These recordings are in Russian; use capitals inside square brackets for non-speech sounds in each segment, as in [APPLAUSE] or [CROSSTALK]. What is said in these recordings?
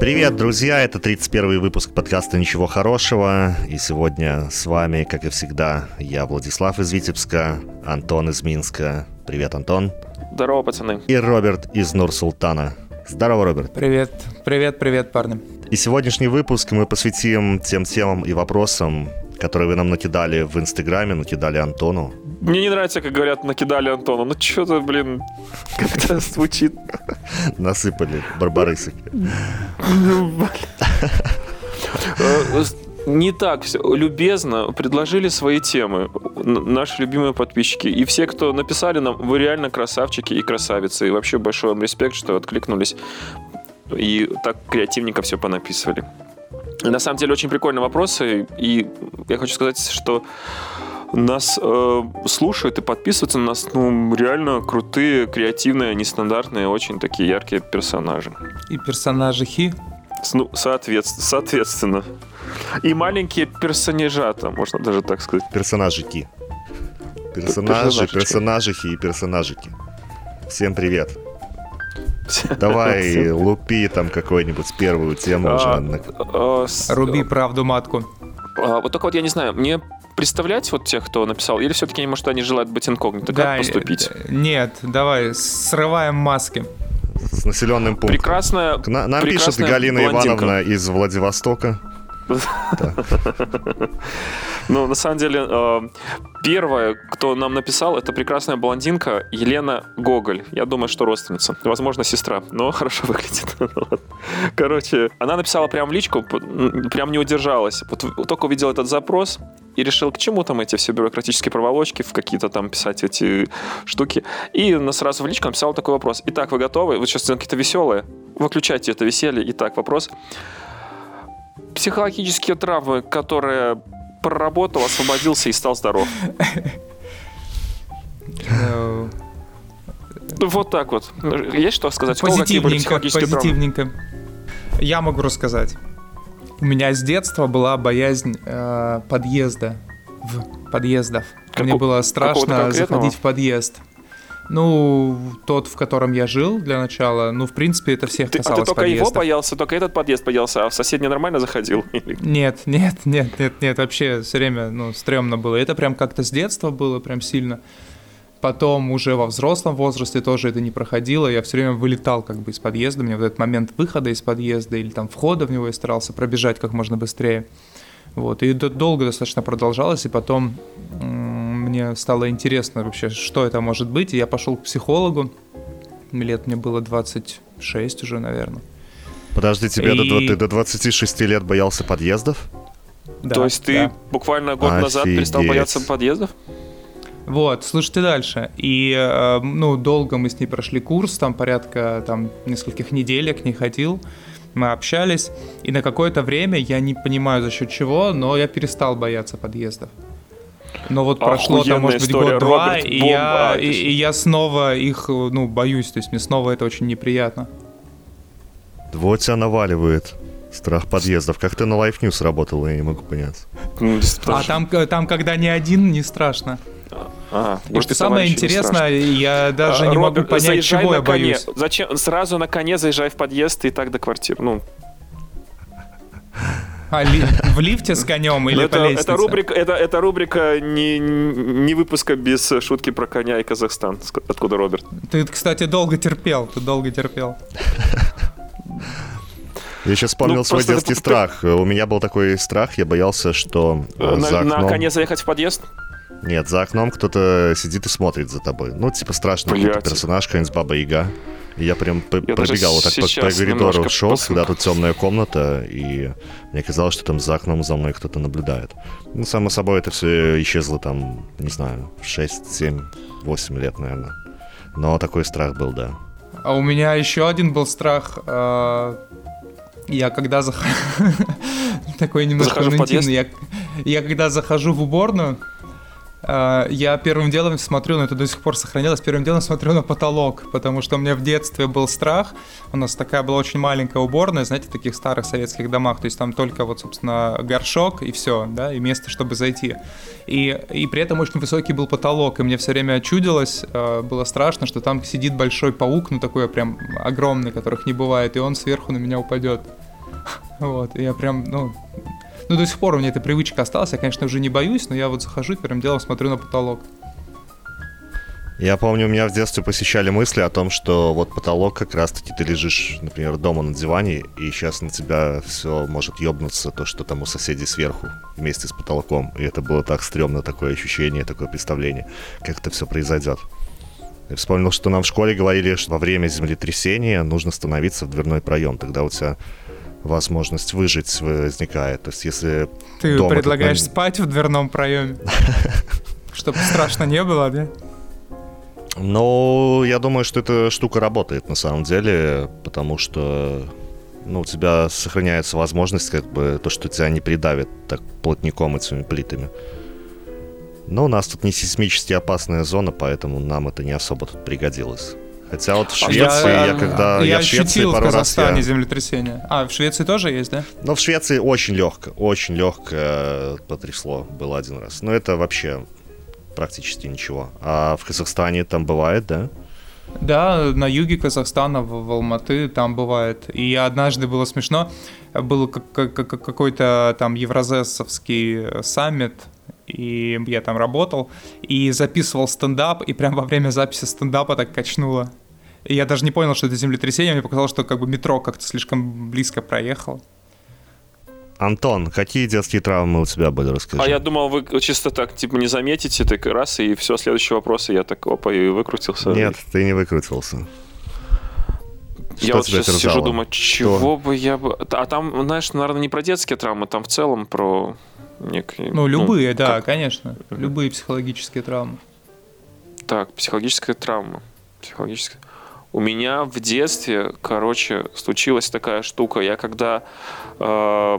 Привет, друзья! Это 31 выпуск подкаста «Ничего хорошего». И сегодня с вами, как и всегда, я, Владислав из Витебска, Антон из Минска. Привет, Антон. Здорово, пацаны. И Роберт из Нур-Султана. Здорово, Роберт. Привет, привет, привет, парни. И сегодняшний выпуск мы посвятим тем темам и вопросам, которые вы нам накидали в Инстаграме, накидали Антону. Мне не нравится, как говорят, накидали Антону. Ну что-то, блин, [LAUGHS] как-то звучит. Насыпали барбарысы. Э, не так все. Любезно предложили свои темы. Наши любимые подписчики. И все, кто написали нам, вы реально красавчики и красавицы. И вообще большой вам респект, что откликнулись и так креативненько все понаписывали. На самом деле очень прикольные вопросы, и я хочу сказать, что нас э, слушают и подписываются на нас, ну, реально крутые, креативные, нестандартные, очень такие яркие персонажи. И персонажи хи? Ну, соответственно, соответственно. И маленькие персонажата, можно даже так сказать. Персонажики. Персонажи, персонажихи и персонажики. Всем привет. [LAUGHS] Давай, лупи там какую-нибудь первую тему а, уже. А, Руби правду матку. А, вот только вот я не знаю, мне представлять вот тех, кто написал, или все-таки, может, они желают быть инкогнито? Да, как поступить? Нет, давай, срываем маски. С населенным пунктом. Прекрасная, К нам пишет Галина блондинка. Ивановна из Владивостока. Ну, на самом деле, э, первая, кто нам написал, это прекрасная блондинка Елена Гоголь. Я думаю, что родственница. Возможно, сестра, но [LAUGHS] хорошо выглядит. Короче, она написала прям в личку, прям не удержалась. Вот только увидел этот запрос, и решил, к чему там эти все бюрократические проволочки, в какие-то там писать эти штуки. И сразу в личку написал такой вопрос. Итак, вы готовы? Вы сейчас какие-то веселые? Выключайте это веселье. Итак, вопрос психологические травмы, которые проработал, освободился и стал здоров. Вот так вот. Есть что сказать? Позитивненько, позитивненько. Я могу рассказать. У меня с детства была боязнь э, подъезда, в подъездов. Как, Мне было страшно заходить в подъезд. Ну, тот, в котором я жил для начала, ну, в принципе, это всех касалось ты, А ты только подъездов. его боялся, только этот подъезд боялся, а в соседний нормально заходил? [LAUGHS] Нет, нет, нет, нет, нет, вообще все время, ну, стрёмно было. Это прям как-то с детства было, прям сильно. Потом уже во взрослом возрасте тоже это не проходило. Я все время вылетал как бы из подъезда. Мне вот этот момент выхода из подъезда или там входа в него я старался пробежать как можно быстрее. Вот. И это долго достаточно продолжалось, и потом мне стало интересно вообще, что это может быть, и я пошел к психологу. Лет мне было 26 уже, наверное. Подожди, тебе и... до, ты до 26 лет боялся подъездов? Да, То есть ты да. буквально год Офигеть. назад перестал бояться подъездов? Вот, слушайте дальше. И, э, ну, долго мы с ней прошли курс, там порядка там нескольких недель я к ней ходил мы общались, и на какое-то время, я не понимаю за счет чего, но я перестал бояться подъездов. Но вот прошло там, может быть, год-два, и, я, и, и я снова их, ну, боюсь, то есть мне снова это очень неприятно. Вот тебя наваливает страх подъездов. Как ты на Life News работал, я не могу понять. Ну, а там, там, когда не один, не страшно. А, и что самое интересное, я даже а, не Роберт, могу понять, чего я коне. боюсь. Зачем? Сразу на коне заезжай в подъезд и так до квартиры. Ну, а ли, в лифте с конем или это, по лестнице? Это рубрика, это, это рубрика не, не выпуска без шутки про коня и Казахстан. Откуда Роберт? Ты, кстати, долго терпел. Ты долго терпел. Я сейчас вспомнил ну, свой детский ты... страх. У меня был такой страх, я боялся, что на, за окном... на коне заехать в подъезд? Нет, за окном кто-то сидит и смотрит за тобой. Ну, типа страшный персонаж, какая-нибудь Баба Яга. Я прям я пробегал вот так по, по коридору, шел, пос... когда тут темная комната, и мне казалось, что там за окном за мной кто-то наблюдает. Ну, само собой, это все исчезло там, не знаю, в 6, 7, 8 лет, наверное. Но такой страх был, да. А у меня еще один был страх. Э, я когда захожу... [LAUGHS] Такой немножко Я, я когда захожу в уборную, А, я первым делом смотрю, но это до сих пор сохранилось, первым делом смотрю на потолок, потому что у меня в детстве был страх. У нас такая была очень маленькая уборная, знаете, в таких старых советских домах, то есть там только вот, собственно, горшок и все, да, и место, чтобы зайти. И, и при этом очень высокий был потолок, и мне все время чудилось, а, было страшно, что там сидит большой паук, ну такой прям огромный, которых не бывает, и он сверху на меня упадет. [LAUGHS] Вот, и я прям, ну, ну, до сих пор у меня эта привычка осталась. Я, конечно, уже не боюсь, но я вот захожу и первым делом смотрю на потолок. Я помню, у меня в детстве посещали мысли о том, что вот потолок как раз-таки ты лежишь, например, дома на диване, и сейчас на тебя все может ёбнуться, то, что там у соседей сверху вместе с потолком. И это было так стрёмно, такое ощущение, такое представление, как это все произойдет. Я вспомнил, что нам в школе говорили, что во время землетрясения нужно становиться в дверной проем. Тогда у тебя возможность выжить возникает. То есть если Ты предлагаешь этот... спать в дверном проеме? [LAUGHS] Чтобы страшно не было, да? Ну, я думаю, что эта штука работает на самом деле, потому что ну, у тебя сохраняется возможность, как бы, то, что тебя не придавит так плотником этими плитами. Но у нас тут не сейсмически опасная зона, поэтому нам это не особо тут пригодилось. Хотя вот в Швеции я, я когда... Я, я в Швеции пару в Казахстане раз я... землетрясение. А, в Швеции тоже есть, да? Ну, в Швеции очень легко, очень легко потрясло было один раз. Но это вообще практически ничего. А в Казахстане там бывает, да? Да, на юге Казахстана, в, в Алматы, там бывает. И однажды было смешно, был какой-то там евразесовский саммит, и я там работал, и записывал стендап, и прям во время записи стендапа так качнуло. И я даже не понял, что это землетрясение, мне показалось, что как бы метро как-то слишком близко проехал. Антон, какие детские травмы у тебя были, расскажи. А я думал, вы чисто так, типа, не заметите, так раз, и все, следующий вопрос, и я так, опа, и выкрутился. Нет, ты не выкрутился. Что я вот сейчас терзало? сижу, думаю, чего Что? бы я бы... А там, знаешь, наверное, не про детские травмы, там в целом про некие... Ну, любые, ну, да, как... конечно. Любые психологические травмы. Так, психологическая травма. Психологическая... У меня в детстве, короче, случилась такая штука. Я когда... Э,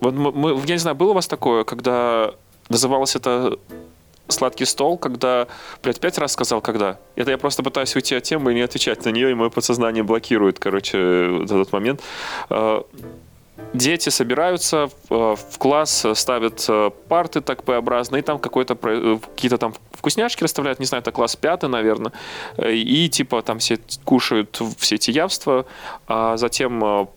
вот мы, я не знаю, было у вас такое, когда называлось это сладкий стол, когда, блядь, пять раз сказал, когда. Это я просто пытаюсь уйти от темы и не отвечать на нее, и мое подсознание блокирует, короче, вот этот момент. Дети собираются в э, класс, ставят э, парты так П-образно, и там какой-то э, какие-то там вкусняшки расставляют, не знаю, это класс пятый, наверное, и типа там все кушают все эти явства, а затем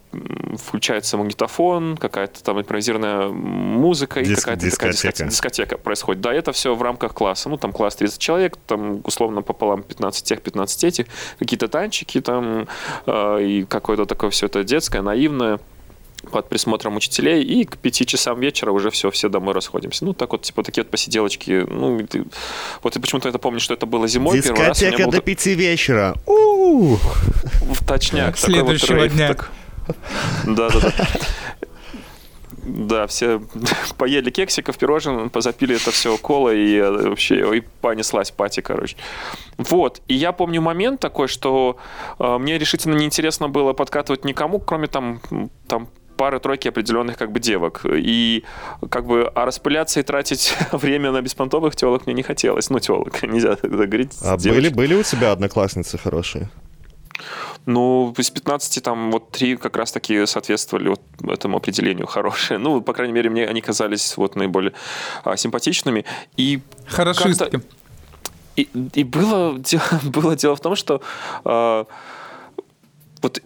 включается магнитофон, какая-то там импровизированная музыка Диск, и какая-то дискотека. Такая дискотека, дискотека происходит. Да, это все в рамках класса. Ну, там класс 30 человек, там условно пополам 15 тех, 15 этих, какие-то танчики там, э, и какое-то такое все это детское, наивное под присмотром учителей, и к пяти часам вечера уже все, все домой расходимся. Ну, так вот, типа, такие вот посиделочки. Ну, ты, вот ты почему-то это помнишь, что это было зимой. Дискотека первый раз у меня был... до пяти вечера. В точняк. Следующего вот дня. Да-да-да. Да, все [LAUGHS] поели кексиков, пирожен, позапили это все колой и э, вообще и понеслась пати, короче. Вот. И я помню момент такой, что э, мне решительно неинтересно было подкатывать никому, кроме там, там пары-тройки определенных как бы девок. И как бы, а распыляться и тратить [LAUGHS] время на беспонтовых телок мне не хотелось. Ну, телок, [LAUGHS] нельзя тогда говорить. А были, были у тебя одноклассницы хорошие? Ну, из 15 там вот три как раз таки соответствовали вот этому определению хорошие. Ну, по крайней мере, мне они казались вот наиболее а, симпатичными. И Хорошистки. И, и было, [LAUGHS] было дело в том, что э, вот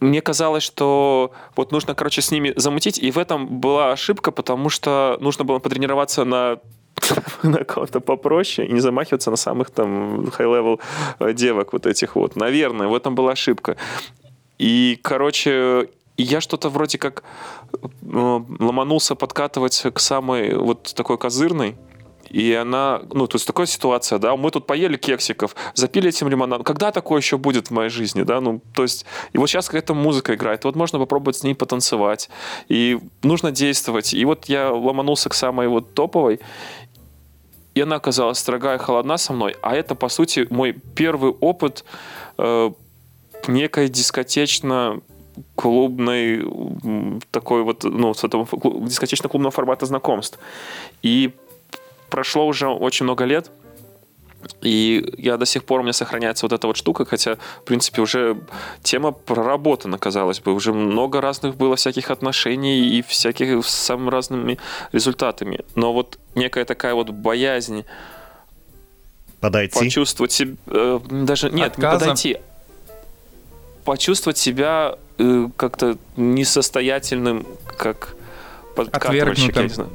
мне казалось, что вот нужно, короче, с ними замутить, и в этом была ошибка, потому что нужно было потренироваться на [LAUGHS] на кого-то попроще и не замахиваться на самых там high-level э, девок вот этих вот. Наверное, в этом была ошибка. И, короче, я что-то вроде как э, ломанулся подкатывать к самой вот такой козырной, и она, ну, то есть такая ситуация, да, мы тут поели кексиков, запили этим лимонадом. Когда такое еще будет в моей жизни, да, ну, то есть, и вот сейчас какая-то музыка играет, вот можно попробовать с ней потанцевать, и нужно действовать. И вот я ломанулся к самой вот топовой, и она оказалась строгая и холодна со мной, а это, по сути, мой первый опыт э, некой дискотечно клубной такой вот, ну, с этого дискотечно-клубного формата знакомств. И прошло уже очень много лет, и я до сих пор у меня сохраняется вот эта вот штука, хотя, в принципе, уже тема проработана, казалось бы. Уже много разных было всяких отношений и всяких с самыми разными результатами. Но вот некая такая вот боязнь подойти. Почувствовать себя... Э, даже нет, Отказом. не подойти. Почувствовать себя э, как-то несостоятельным, как подкатывальщик, я не знаю.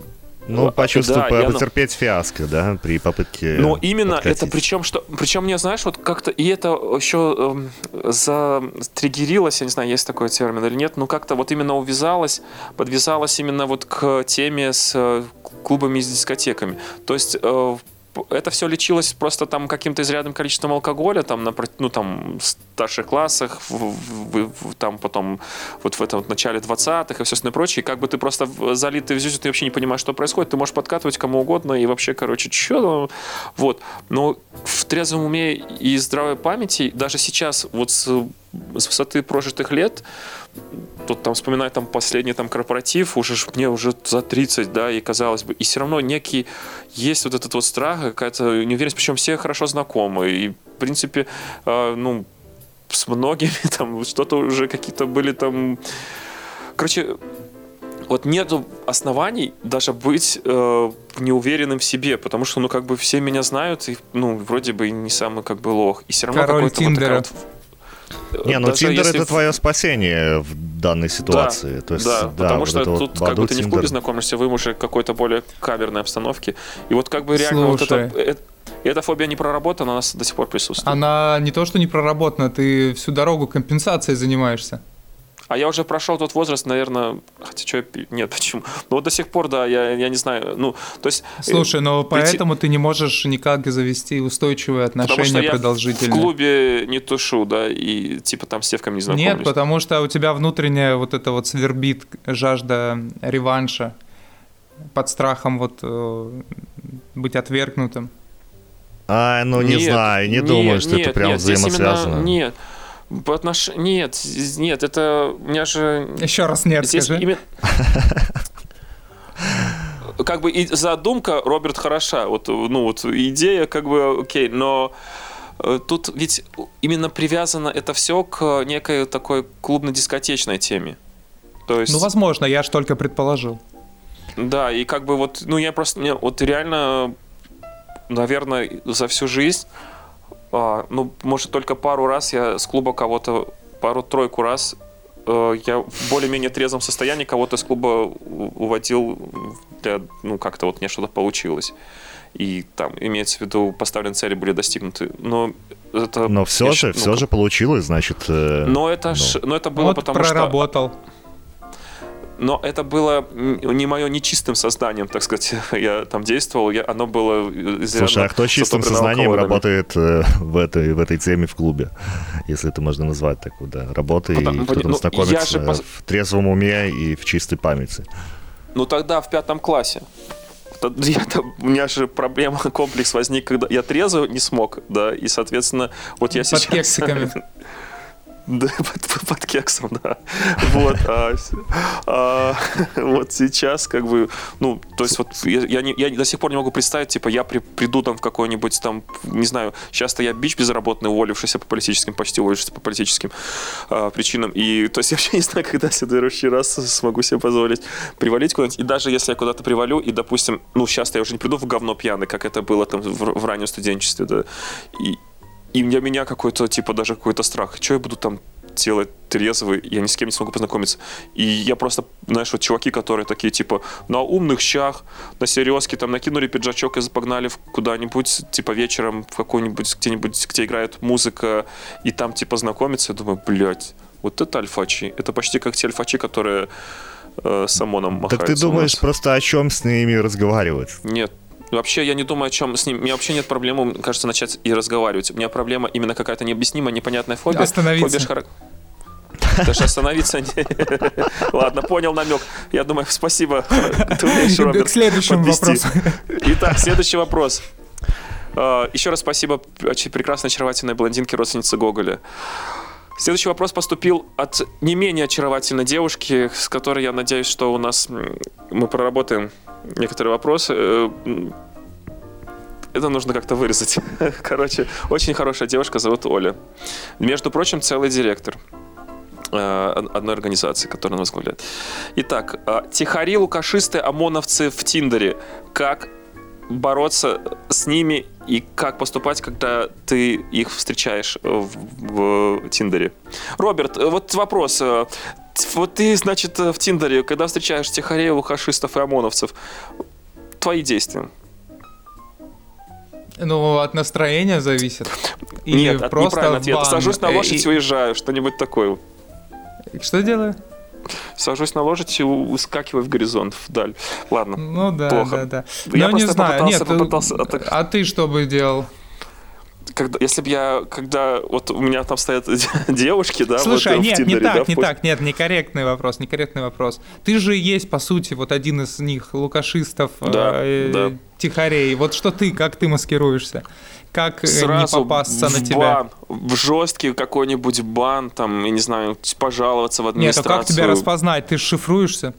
Ну, почувствовать, да, потерпеть я... фиаско, да, при попытке. Ну, именно подкатить. это, причем, что, причем мне, знаешь, вот как-то, и это еще э, затриггерилось, я не знаю, есть такой термин или нет, но как-то вот именно увязалось, подвязалось именно вот к теме с э, клубами и с дискотеками. То есть э, это все лечилось просто там каким-то изрядным количеством алкоголя, там, на, ну, там, в старших классах, в, в, в, там, потом, вот в этом вот начале 20-х и все остальное прочее. И как бы ты просто залитый в зюзю, ты вообще не понимаешь, что происходит, ты можешь подкатывать кому угодно и вообще, короче, что Вот. Но в трезвом уме и здравой памяти, даже сейчас, вот с, с высоты прожитых лет, тут там вспоминать там последний там корпоратив, уже мне уже за 30, да, и казалось бы, и все равно некий есть вот этот вот страх, какая-то неуверенность, причем все хорошо знакомы, и в принципе, э, ну, с многими [LAUGHS] там что-то уже какие-то были там, короче, вот нету оснований даже быть э, неуверенным в себе, потому что, ну, как бы все меня знают, и, ну, вроде бы не самый, как бы, лох. И все равно Король Тиндера. Вот не, ну Тиндер это твое спасение в данной ситуации. Да, То есть, да, да потому вот что тут вот как бы ты не в клубе знакомишься, вы уже какой-то более каверной обстановке. И вот как бы реально Слушай. вот это, эта фобия не проработана, она до сих пор присутствует. Она не то, что не проработана, ты всю дорогу компенсацией занимаешься. А я уже прошел тот возраст, наверное, хотя что я... Нет, [LAUGHS] почему? Ну вот до сих пор, да, я, я не знаю, ну, то есть... Э, Слушай, но прийти... поэтому ты не можешь никак завести устойчивые отношения потому что продолжительные. в клубе не тушу, да, и типа там с девками не знакомлюсь. Нет, потому что у тебя внутренняя вот это вот свербит жажда реванша под страхом вот э, быть отвергнутым. А, ну не нет, знаю, не нет, думаю, что нет, это прям нет, взаимосвязано. Именно, нет, по отнош... Нет, нет, это у меня же... Еще раз нет, Здесь скажи. Именно... [LAUGHS] Как бы и задумка Роберт хороша, вот, ну вот идея как бы окей, но э, тут ведь именно привязано это все к некой такой клубно-дискотечной теме. То есть... Ну, возможно, я ж только предположил. Да, и как бы вот, ну я просто, мне вот реально, наверное, за всю жизнь ну, может, только пару раз я с клуба кого-то, пару-тройку раз э, я в более-менее трезвом состоянии кого-то из клуба уводил для, ну, как-то вот мне что-то получилось. И там, имеется в виду, поставленные цели были достигнуты. Но это... Но все же, ну, все же получилось, значит... Э, но это, ну. Ш, но это было вот потому проработал. что но это было не мое нечистым сознанием, так сказать, [LAUGHS] я там действовал, я, оно было Слушай, а кто чистым сознанием работает э, [LAUGHS] в, этой, в этой теме в клубе, если это можно назвать так, да, работой, Потому, и кто-то ну, знакомится же... в трезвом уме и в чистой памяти? Ну тогда в пятом классе. [LAUGHS] Я, у меня же проблема, комплекс возник, когда я трезвый не смог, да, и, соответственно, вот я Под сейчас... кексиками. Да, [LAUGHS] под, под кексом, да. Вот, а, а, [LAUGHS] вот сейчас, как бы, ну, то есть вот я, я, не, я до сих пор не могу представить, типа, я при, приду там в какой-нибудь там, не знаю, часто я бич безработный, уволившийся по политическим, почти уволившийся по политическим а, причинам, и, то есть [LAUGHS] я вообще не знаю, когда в следующий раз смогу себе позволить привалить куда-нибудь, и даже если я куда-то привалю, и, допустим, ну, сейчас я уже не приду в говно пьяный, как это было там в, в раннем студенчестве, да, и, и для меня какой-то, типа, даже какой-то страх. Что я буду там делать трезвый, я ни с кем не смогу познакомиться. И я просто, знаешь, вот чуваки, которые такие, типа, на умных щах, на серьезке, там, накинули пиджачок и погнали куда-нибудь, типа, вечером в какой-нибудь, где-нибудь, где играет музыка, и там, типа, знакомиться, я думаю, блядь, вот это альфачи. Это почти как те альфачи, которые э, с ОМОНом махаются. Так ты думаешь просто о чем с ними разговаривать? Нет, Вообще, я не думаю, о чем с ним. У меня вообще нет проблемы, кажется, начать и разговаривать. У меня проблема именно какая-то необъяснимая, непонятная фобия. Остановиться. Фобия шар... Даже остановиться [LAUGHS] Ладно, понял намек. Я думаю, спасибо. Ты умеешь, [LAUGHS] Роберт, К следующему вопросу. [LAUGHS] Итак, следующий вопрос. А, Еще раз спасибо прекрасной очаровательной блондинке, родственнице Гоголя. Следующий вопрос поступил от не менее очаровательной девушки, с которой я надеюсь, что у нас мы проработаем некоторые вопросы. Э, это нужно как-то вырезать. [LAUGHS] Короче, очень хорошая девушка, зовут Оля. Между прочим, целый директор э, одной организации, которую она возглавляет. Итак, э, тихари, лукашисты, ОМОНовцы в Тиндере. Как бороться с ними и как поступать, когда ты их встречаешь в, в Тиндере. Роберт, вот вопрос. Вот ты, значит, в Тиндере, когда встречаешь тихарей, лукашистов и ОМОНовцев, твои действия? Ну, от настроения зависит. Или Нет, просто неправильного ответа. Сажусь на лошадь и уезжаю, что-нибудь такое. Что делаю? Сажусь на лошадь и ускакиваю в горизонт, вдаль. Ладно, Ну да, плохо. да, да. Я ну, не знаю, нет, попытался... а ты что бы делал? Когда, если бы я, когда вот у меня там стоят [LAUGHS] девушки, да, Слушай, вот, нет, Тиндере, не так, да, не так, нет, некорректный вопрос, некорректный вопрос. Ты же есть, по сути, вот один из них, лукашистов, да, э, да. тихарей. Вот что ты, как ты маскируешься? Как э, Сразу не попасться на тебя? Бан, в жесткий какой-нибудь бан, там, я не знаю, пожаловаться в администрацию. Нет, а как тебя распознать? Ты шифруешься?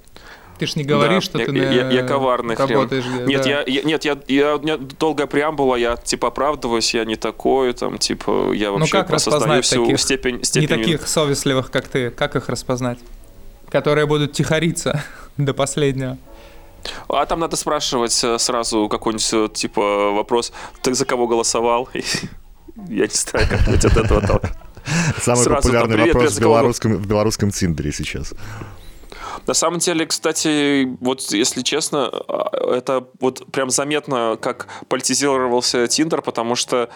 Ты ж не говоришь, да, что я, ты я, я, я коварный работаешь. Хрен. Нет, да. я, я, нет, я, я, у меня долгая преамбула, я типа оправдываюсь, я не такой, там, типа, я ну, вообще ну, как распознать всю таких, степень, степень... Не таких совестливых, как ты, как их распознать? Которые будут тихориться [LAUGHS] до последнего. А там надо спрашивать э, сразу какой-нибудь, э, типа, вопрос, ты за кого голосовал? [LAUGHS] Я не знаю, как быть от этого Самый популярный вопрос в белорусском, в белорусском Тиндере сейчас. На самом деле, кстати, вот если честно, а, это вот прям заметно, как политизировался Тиндер, потому что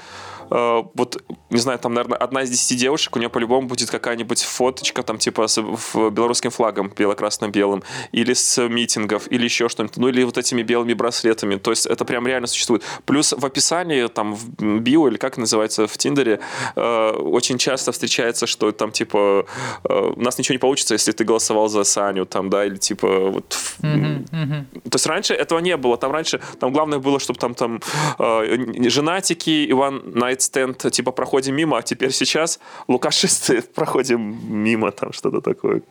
Э, вот, не знаю, там, наверное, одна из десяти девушек, у нее по-любому будет какая-нибудь фоточка, там, типа, с белорусским флагом, бело-красно-белым, или с митингов, или еще что-нибудь, ну, или вот этими белыми браслетами, то есть это прям реально существует. Плюс в описании, там, в био, или как называется, в Тиндере, э, очень часто встречается, что там, типа, э, у нас ничего не получится, если ты голосовал за Саню, там, да, или, типа, вот... Mm-hmm, mm-hmm. То есть раньше этого не было, там раньше, там главное было, чтобы там, там, э, женатики, Иван Найт стенд, типа, проходим мимо, а теперь сейчас лукашисты [LAUGHS] проходим мимо, там что-то такое.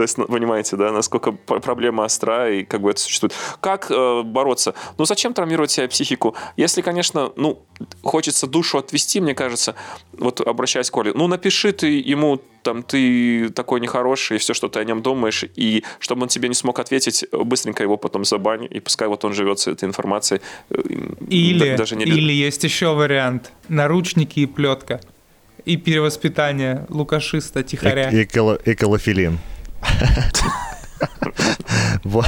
То есть, ну, понимаете, да, насколько проблема остра и как бы это существует. Как э, бороться? Ну, зачем травмировать себя психику? Если, конечно, ну, хочется душу отвести, мне кажется, вот обращаясь к Оле, ну, напиши ты ему, там, ты такой нехороший, и все, что ты о нем думаешь, и чтобы он тебе не смог ответить, быстренько его потом забань, и пускай вот он живет с этой информацией. Э, или, даже не... или есть еще вариант. Наручники и плетка. И перевоспитание лукашиста, тихоря. И, и, и колофилин. [LAUGHS] Вот,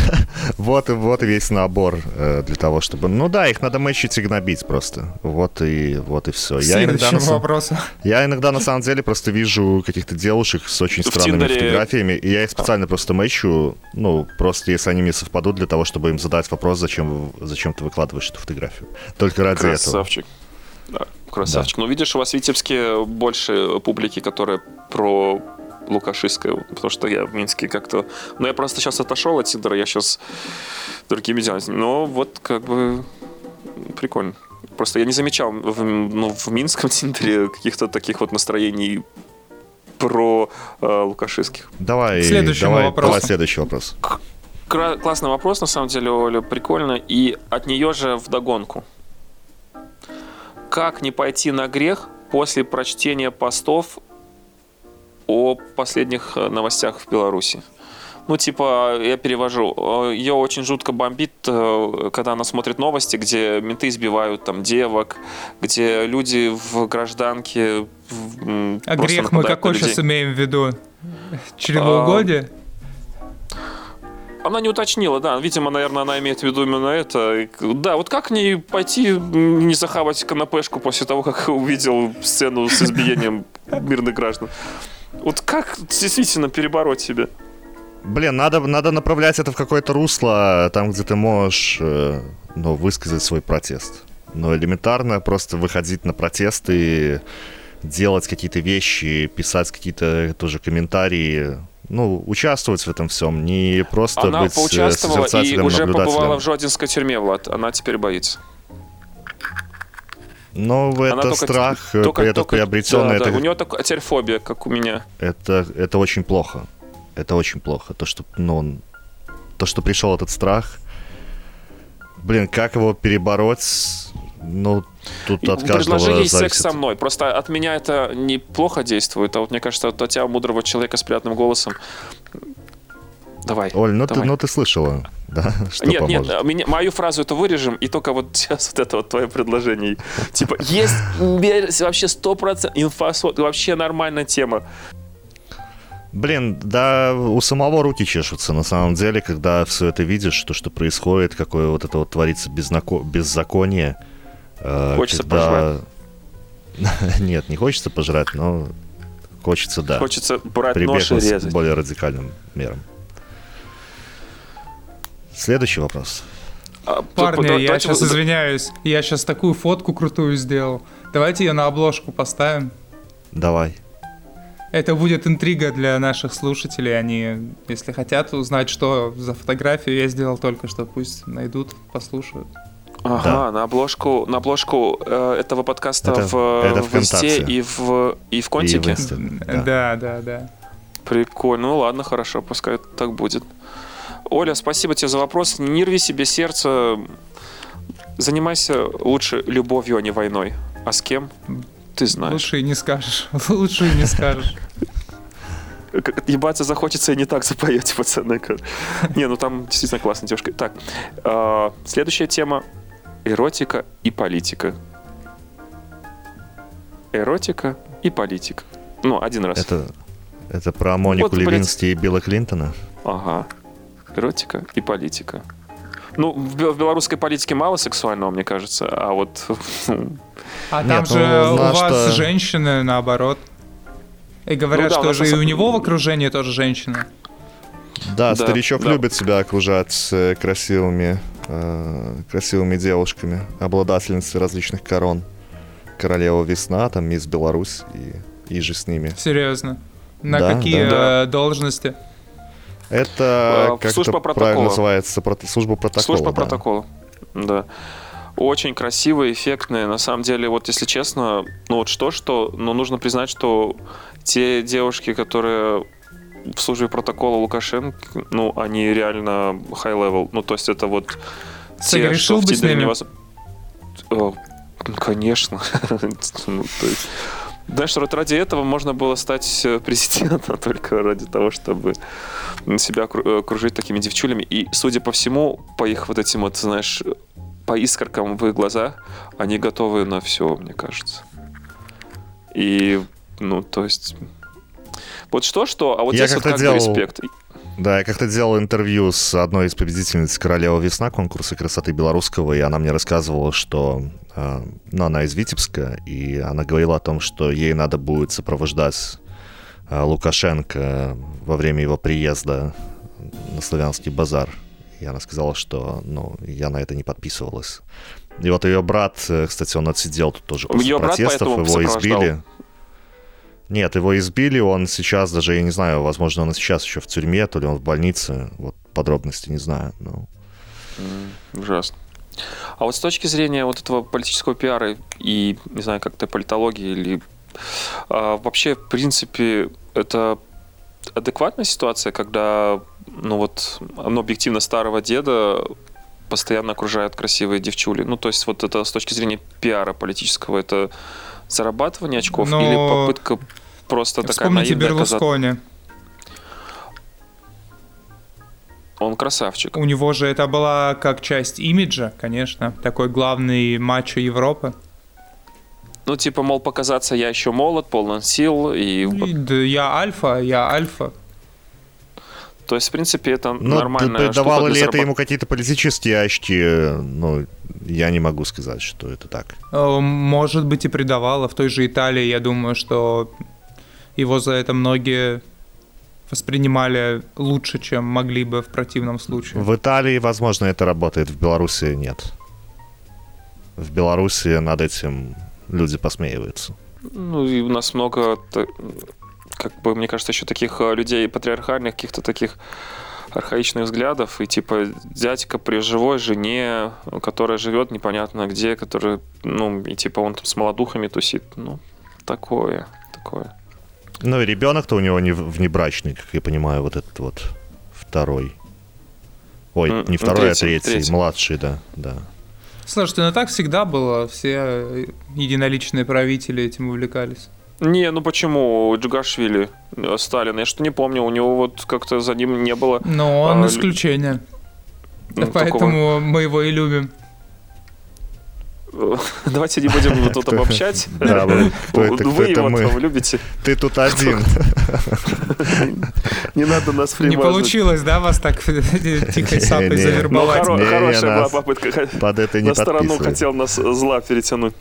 вот, вот весь набор э, для того, чтобы... Ну да, их надо мэчить и гнобить просто. Вот и, вот и все. Я иногда, на, вопросу. я иногда на самом деле просто вижу каких-то девушек с очень странными фотографиями, и я их специально просто мэчу, ну, просто если они мне совпадут, для того, чтобы им задать вопрос, зачем, зачем ты выкладываешь эту фотографию. Только ради Красавчик. этого. Красавчик. Да. Ну, видишь, у вас в Витебске больше публики, которая про Лукашистская, потому что я в Минске как-то... Ну, я просто сейчас отошел от Тиндера, я сейчас другими делами. Но вот как бы прикольно. Просто я не замечал в, ну, в Минском Тиндере каких-то таких вот настроений про э, лукашистских. Давай, давай, вопросу. давай следующий вопрос. Классный вопрос, на самом деле, Оля, прикольно. И от нее же в догонку. Как не пойти на грех после прочтения постов о последних э, новостях в Беларуси. Ну, типа, я перевожу. Ее очень жутко бомбит, э, когда она смотрит новости, где менты избивают там девок, где люди в гражданке А грех мы какой сейчас имеем в виду? Чревоугодие? Она не уточнила, да. Видимо, наверное, она имеет в виду именно это. Да, вот как не пойти не захавать канапешку после того, как [LAUGHS] увидел сцену с избиением [LAUGHS] мирных граждан? Вот как действительно перебороть себя? Блин, надо, надо направлять это в какое-то русло, там, где ты можешь э, ну, высказать свой протест. Но элементарно просто выходить на протесты, делать какие-то вещи, писать какие-то тоже комментарии, ну, участвовать в этом всем, не просто Она быть э, поучаствовала и уже побывала в Жодинской тюрьме, Влад. Она теперь боится. Но это только, страх, только, этот только, приобретенный. Да, это... Да, у него такая теперь фобия, как у меня. Это, это очень плохо. Это очень плохо. То, что, ну, он, то, что пришел этот страх, блин, как его перебороть, Ну, тут от каждого Предложи ей зависит. секс со мной. Просто от меня это неплохо действует, а вот мне кажется, от тебя, мудрого человека с приятным голосом, Давай. Оль, ну, давай. Ты, ну ты слышала, да? [LAUGHS] Что нет, поможет? нет, меня, мою фразу это вырежем, и только вот [LAUGHS] сейчас вот это вот твое предложение. Типа, есть вообще сто процентов инфосот, вообще нормальная тема. Блин, да у самого руки чешутся, на самом деле, когда все это видишь, то, что происходит, какое вот это вот творится безнако... беззаконие. Э, хочется когда... пожрать. [LAUGHS] Нет, не хочется пожрать, но хочется, да. Хочется брать нож и резать. более радикальным мерам. Следующий вопрос. А, Парни, я давайте... сейчас извиняюсь. Я сейчас такую фотку крутую сделал. Давайте ее на обложку поставим. Давай. Это будет интрига для наших слушателей. Они, если хотят узнать, что за фотографию я сделал только что, пусть найдут, послушают. Ага, да. на обложку, на обложку э, этого подкаста это, в, это в Инсте и в, и в Контике? И в Инсте, да. да, да, да. Прикольно. Ну ладно, хорошо, пускай так будет. Оля, спасибо тебе за вопрос. Не рви себе сердце. Занимайся лучше любовью, а не войной. А с кем? Ты знаешь. Лучше и не скажешь. [LAUGHS] Лучше и не скажешь. Ебаться захочется и не так запоете, [LAUGHS] пацаны. Не, ну там действительно классная девушка. Так, а, следующая тема. Эротика и политика. Эротика и политика. Ну, один раз. Это, это про Монику вот, Левински и Билла Клинтона? Ага эротика и политика. Ну, в, белорусской политике мало сексуального, мне кажется, а вот... [LAUGHS] А там Нет, же ну, у вас что... женщины, наоборот. И говорят, ну, да, что же и у него в окружении тоже женщина. Да, да старичок да. любит себя окружать э, красивыми, э, красивыми девушками, обладательницей различных корон. Королева Весна, там мисс Беларусь и, и же с ними. Серьезно? На да, какие да. Э, должности? Это как служба правильно называется? Служба протокола. Служба да. протокола, да. Очень красивые, эффектные. На самом деле, вот если честно, ну вот что-что, но нужно признать, что те девушки, которые в службе протокола Лукашенко, ну, они реально high level. Ну, то есть это вот те, что в Тиндере невозможно... Конечно. [LAUGHS] ну, то есть... Знаешь, вот ради этого можно было стать э, президентом [LAUGHS] только ради того, чтобы себя э, окружить такими девчулями. И, судя по всему, по их вот этим вот, знаешь, по искоркам в их глазах, они готовы на все, мне кажется. И, ну, то есть... Вот что-что, а вот Я здесь вот как делал... бы респект. Да, я как-то делал интервью с одной из победительниц «Королева весна» конкурса красоты белорусского, и она мне рассказывала, что э, ну, она из Витебска, и она говорила о том, что ей надо будет сопровождать э, Лукашенко во время его приезда на Славянский базар. И она сказала, что ну, я на это не подписывалась. И вот ее брат, э, кстати, он отсидел тут тоже после ее протестов, его избили. Нет, его избили, он сейчас даже, я не знаю, возможно, он сейчас еще в тюрьме, то ли он в больнице, вот подробности не знаю, но... Ужасно. А вот с точки зрения вот этого политического пиара и, не знаю, как-то политологии или а, вообще, в принципе, это адекватная ситуация, когда, ну вот, ну, объективно старого деда постоянно окружают красивые девчули. Ну, то есть вот это с точки зрения пиара политического, это зарабатывание очков Но... или попытка просто такая Вспомните Берлускони. Он красавчик. У него же это была как часть имиджа, конечно. Такой главный мачо Европы. Ну, типа, мол, показаться я еще молод, полон сил. И... Да, я альфа, я альфа. То есть, в принципе, это ну, нормально. Давало ли это ему какие-то политические очки? Ну, я не могу сказать, что это так. Э, может быть, и придавало. В той же Италии, я думаю, что его за это многие воспринимали лучше, чем могли бы в противном случае. В Италии, возможно, это работает, в Беларуси нет. В Беларуси над этим люди посмеиваются. Ну, и у нас много, как бы, мне кажется, еще таких э, людей патриархальных, каких-то таких архаичных взглядов, и типа дядька при живой жене, которая живет непонятно где, который, ну, и типа он там с молодухами тусит, ну, такое, такое. Ну и ребенок-то у него не внебрачный, как я понимаю, вот этот вот второй. Ой, mm, не второй, а третий, а третий, третий, младший, да, да. Слушайте, ну так всегда было. Все единоличные правители этим увлекались. Не, ну почему Джугашвили, э, Сталин? Я что не помню, у него вот как-то за ним не было... Но он а, исключение. Ну, Поэтому такого... мы его и любим. Давайте не будем тут обобщать. Да, вы, вы его мы. любите. Ты тут один. [LAUGHS] Не надо нас Не получилось, да, вас так [LAUGHS] тихой сапой завербовать? Ну, хорошая была попытка. Под это не На сторону хотел нас зла перетянуть.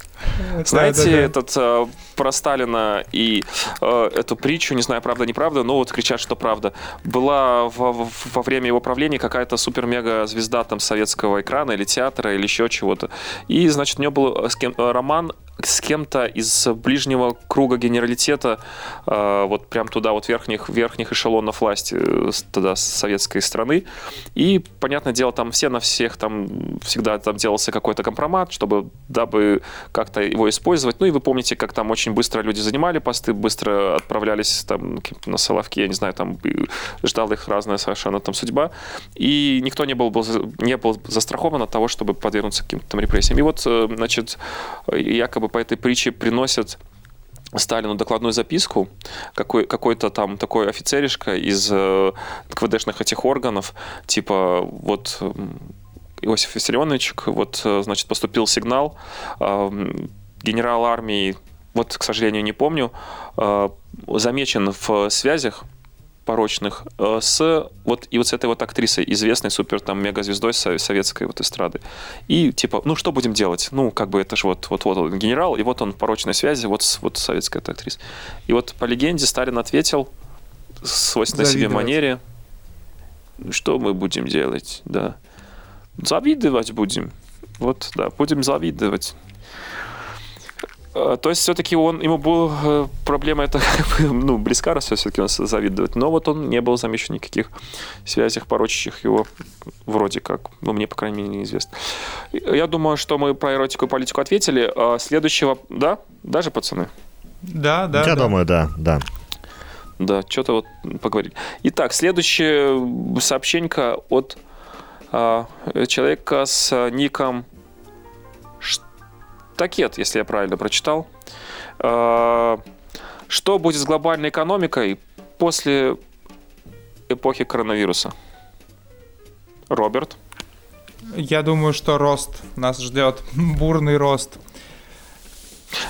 Знаете, этот э, про Сталина и э, эту притчу, не знаю, правда, неправда, но вот кричат, что правда. Была во время его правления какая-то супер-мега звезда там советского экрана или театра или еще чего-то. И, значит, у него был э, роман с кем-то из ближнего круга генералитета, э, вот прям туда, вот верхних, верхних эшелонов власти э, тогда советской страны. И, понятное дело, там все на всех, там всегда там делался какой-то компромат, чтобы, дабы как-то его использовать. Ну и вы помните, как там очень быстро люди занимали посты, быстро отправлялись там на Соловки, я не знаю, там ждала их разная совершенно там судьба. И никто не был, был, не был застрахован от того, чтобы подвергнуться каким-то там репрессиям. И вот, э, значит, якобы по этой притче приносят Сталину докладную записку, какой, какой-то там такой офицеришка из э, КВДшных этих органов, типа вот Иосиф Виссарионович, вот, э, значит, поступил сигнал, э, генерал армии, вот, к сожалению, не помню, э, замечен в связях порочных э, с вот и вот с этой вот актрисой известной супер там мегазвездой советской вот эстрады. И типа ну что будем делать? Ну как бы это же вот вот вот он генерал и вот он в порочной связи вот с вот советской этой актрисой и вот по легенде Сталин ответил свойственной себе манере. Что мы будем делать? Да. Завидовать будем. Вот да будем завидовать то есть все-таки он, ему была э, проблема это [LAUGHS] ну, близка, раз все-таки он завидует. Но вот он не был замечен никаких связях, порочащих его вроде как. Ну, мне, по крайней мере, неизвестно. Я думаю, что мы про эротику и политику ответили. А следующего, да? Даже, пацаны? Да, да. Я да. думаю, да, да. Да, что-то вот поговорили. Итак, следующее сообщение от а, человека с ником Такет, если я правильно прочитал. А, что будет с глобальной экономикой после эпохи коронавируса? Роберт? Я думаю, что рост нас ждет, бурный рост.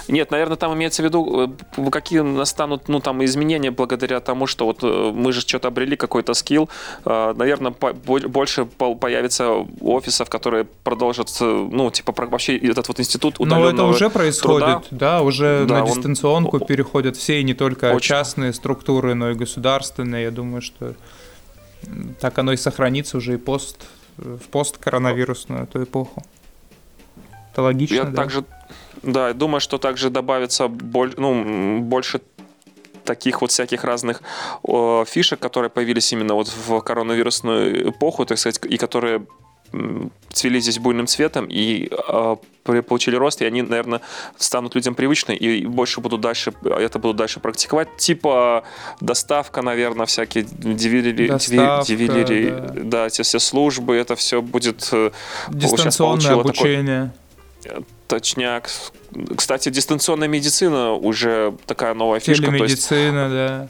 Нет, наверное, там имеется в виду, э, какие настанут, ну, там, изменения благодаря тому, что вот э, мы же что-то обрели, какой-то скилл. Э, наверное, больше появится офисов, которые продолжат, ну, типа, вообще этот вот институт удаленного Но это уже происходит, труда. да, уже да, на дистанционку он... переходят все, и не только Очень... частные структуры, но и государственные. Я думаю, что так оно и сохранится уже и пост, в посткоронавирусную эту эпоху. Это логично, Я да? также да, я думаю, что также добавится боль, ну, больше таких вот всяких разных о, фишек, которые появились именно вот в коронавирусную эпоху, так сказать, и которые цвели здесь буйным цветом и э, получили рост, и они, наверное, станут людям привычны и больше будут дальше, это будут дальше практиковать. Типа доставка, наверное, всякие дивилери, доставка, дивилери, да. да, эти все службы, это все будет... Э, Дистанционное обучение. Такой, Точняк. Кстати, дистанционная медицина уже такая новая фишка. Телемедицина, да.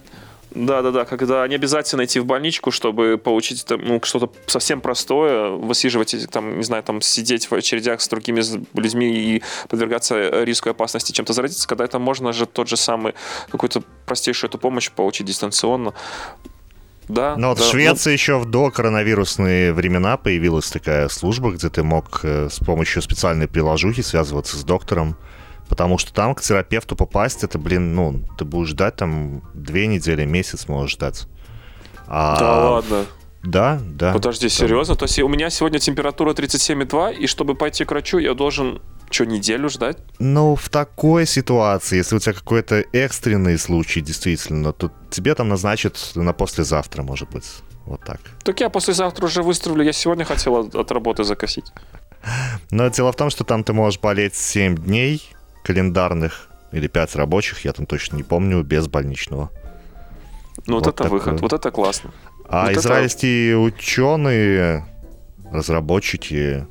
Да, да, да, когда не обязательно идти в больничку, чтобы получить там, ну, что-то совсем простое, высиживать, там, не знаю, там, сидеть в очередях с другими людьми и подвергаться риску и опасности чем-то заразиться, когда это можно же тот же самый, какую-то простейшую эту помощь получить дистанционно. Да, Но вот да, в Швеции ну... еще в докоронавирусные времена появилась такая служба, где ты мог э, с помощью специальной приложухи связываться с доктором, потому что там к терапевту попасть, это, блин, ну, ты будешь ждать там две недели, месяц можешь ждать. А... Да ладно. Да, да. Подожди, да. серьезно? То есть у меня сегодня температура 37,2, и чтобы пойти к врачу, я должен что, неделю ждать? Ну, в такой ситуации, если у тебя какой-то экстренный случай, действительно, то тебе там назначат на послезавтра, может быть. Вот так. Так я послезавтра уже выстроили. Я сегодня хотел от, от работы закосить. Но дело в том, что там ты можешь болеть 7 дней календарных или 5 рабочих, я там точно не помню, без больничного. Ну вот, вот это такое. выход, вот это классно. А вот израильские это... ученые, разработчики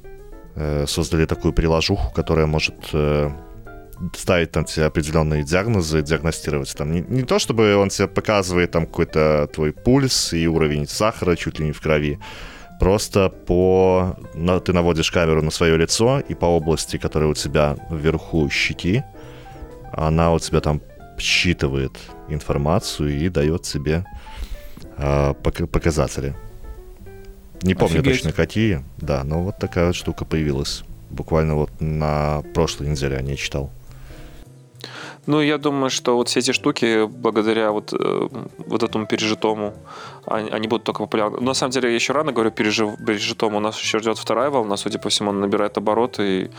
э, создали такую приложуху, которая может э, ставить там тебе определенные диагнозы, диагностировать там. Не, не то, чтобы он тебе показывает там какой-то твой пульс и уровень сахара чуть ли не в крови, просто по... Ты наводишь камеру на свое лицо, и по области, которая у тебя вверху щеки, она у тебя там считывает информацию и дает тебе показатели. Не помню Офигеть. точно какие, да, но вот такая вот штука появилась. Буквально вот на прошлой неделе я не читал. Ну, я думаю, что вот все эти штуки, благодаря вот, э, вот этому пережитому, они, они будут только популярны. Но на самом деле, я еще рано говорю пережив, пережитому. У нас еще ждет вторая волна, судя по всему, она набирает обороты, и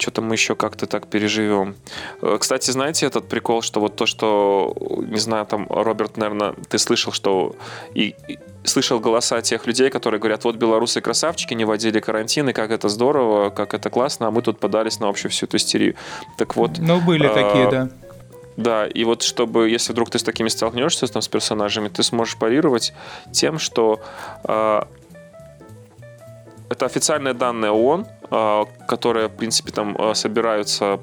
что-то мы еще как-то так переживем. Э, кстати, знаете этот прикол, что вот то, что, не знаю, там, Роберт, наверное, ты слышал, что и, и слышал голоса тех людей, которые говорят, вот белорусы красавчики, не вводили карантин, и как это здорово, как это классно, а мы тут подались на общую всю эту истерию. Так вот... Ну, были а, такие, да. Да, и вот чтобы, если вдруг ты с такими столкнешься, там, с персонажами, ты сможешь парировать тем, что э, это официальные данные ООН, э, которые, в принципе, там э, собираются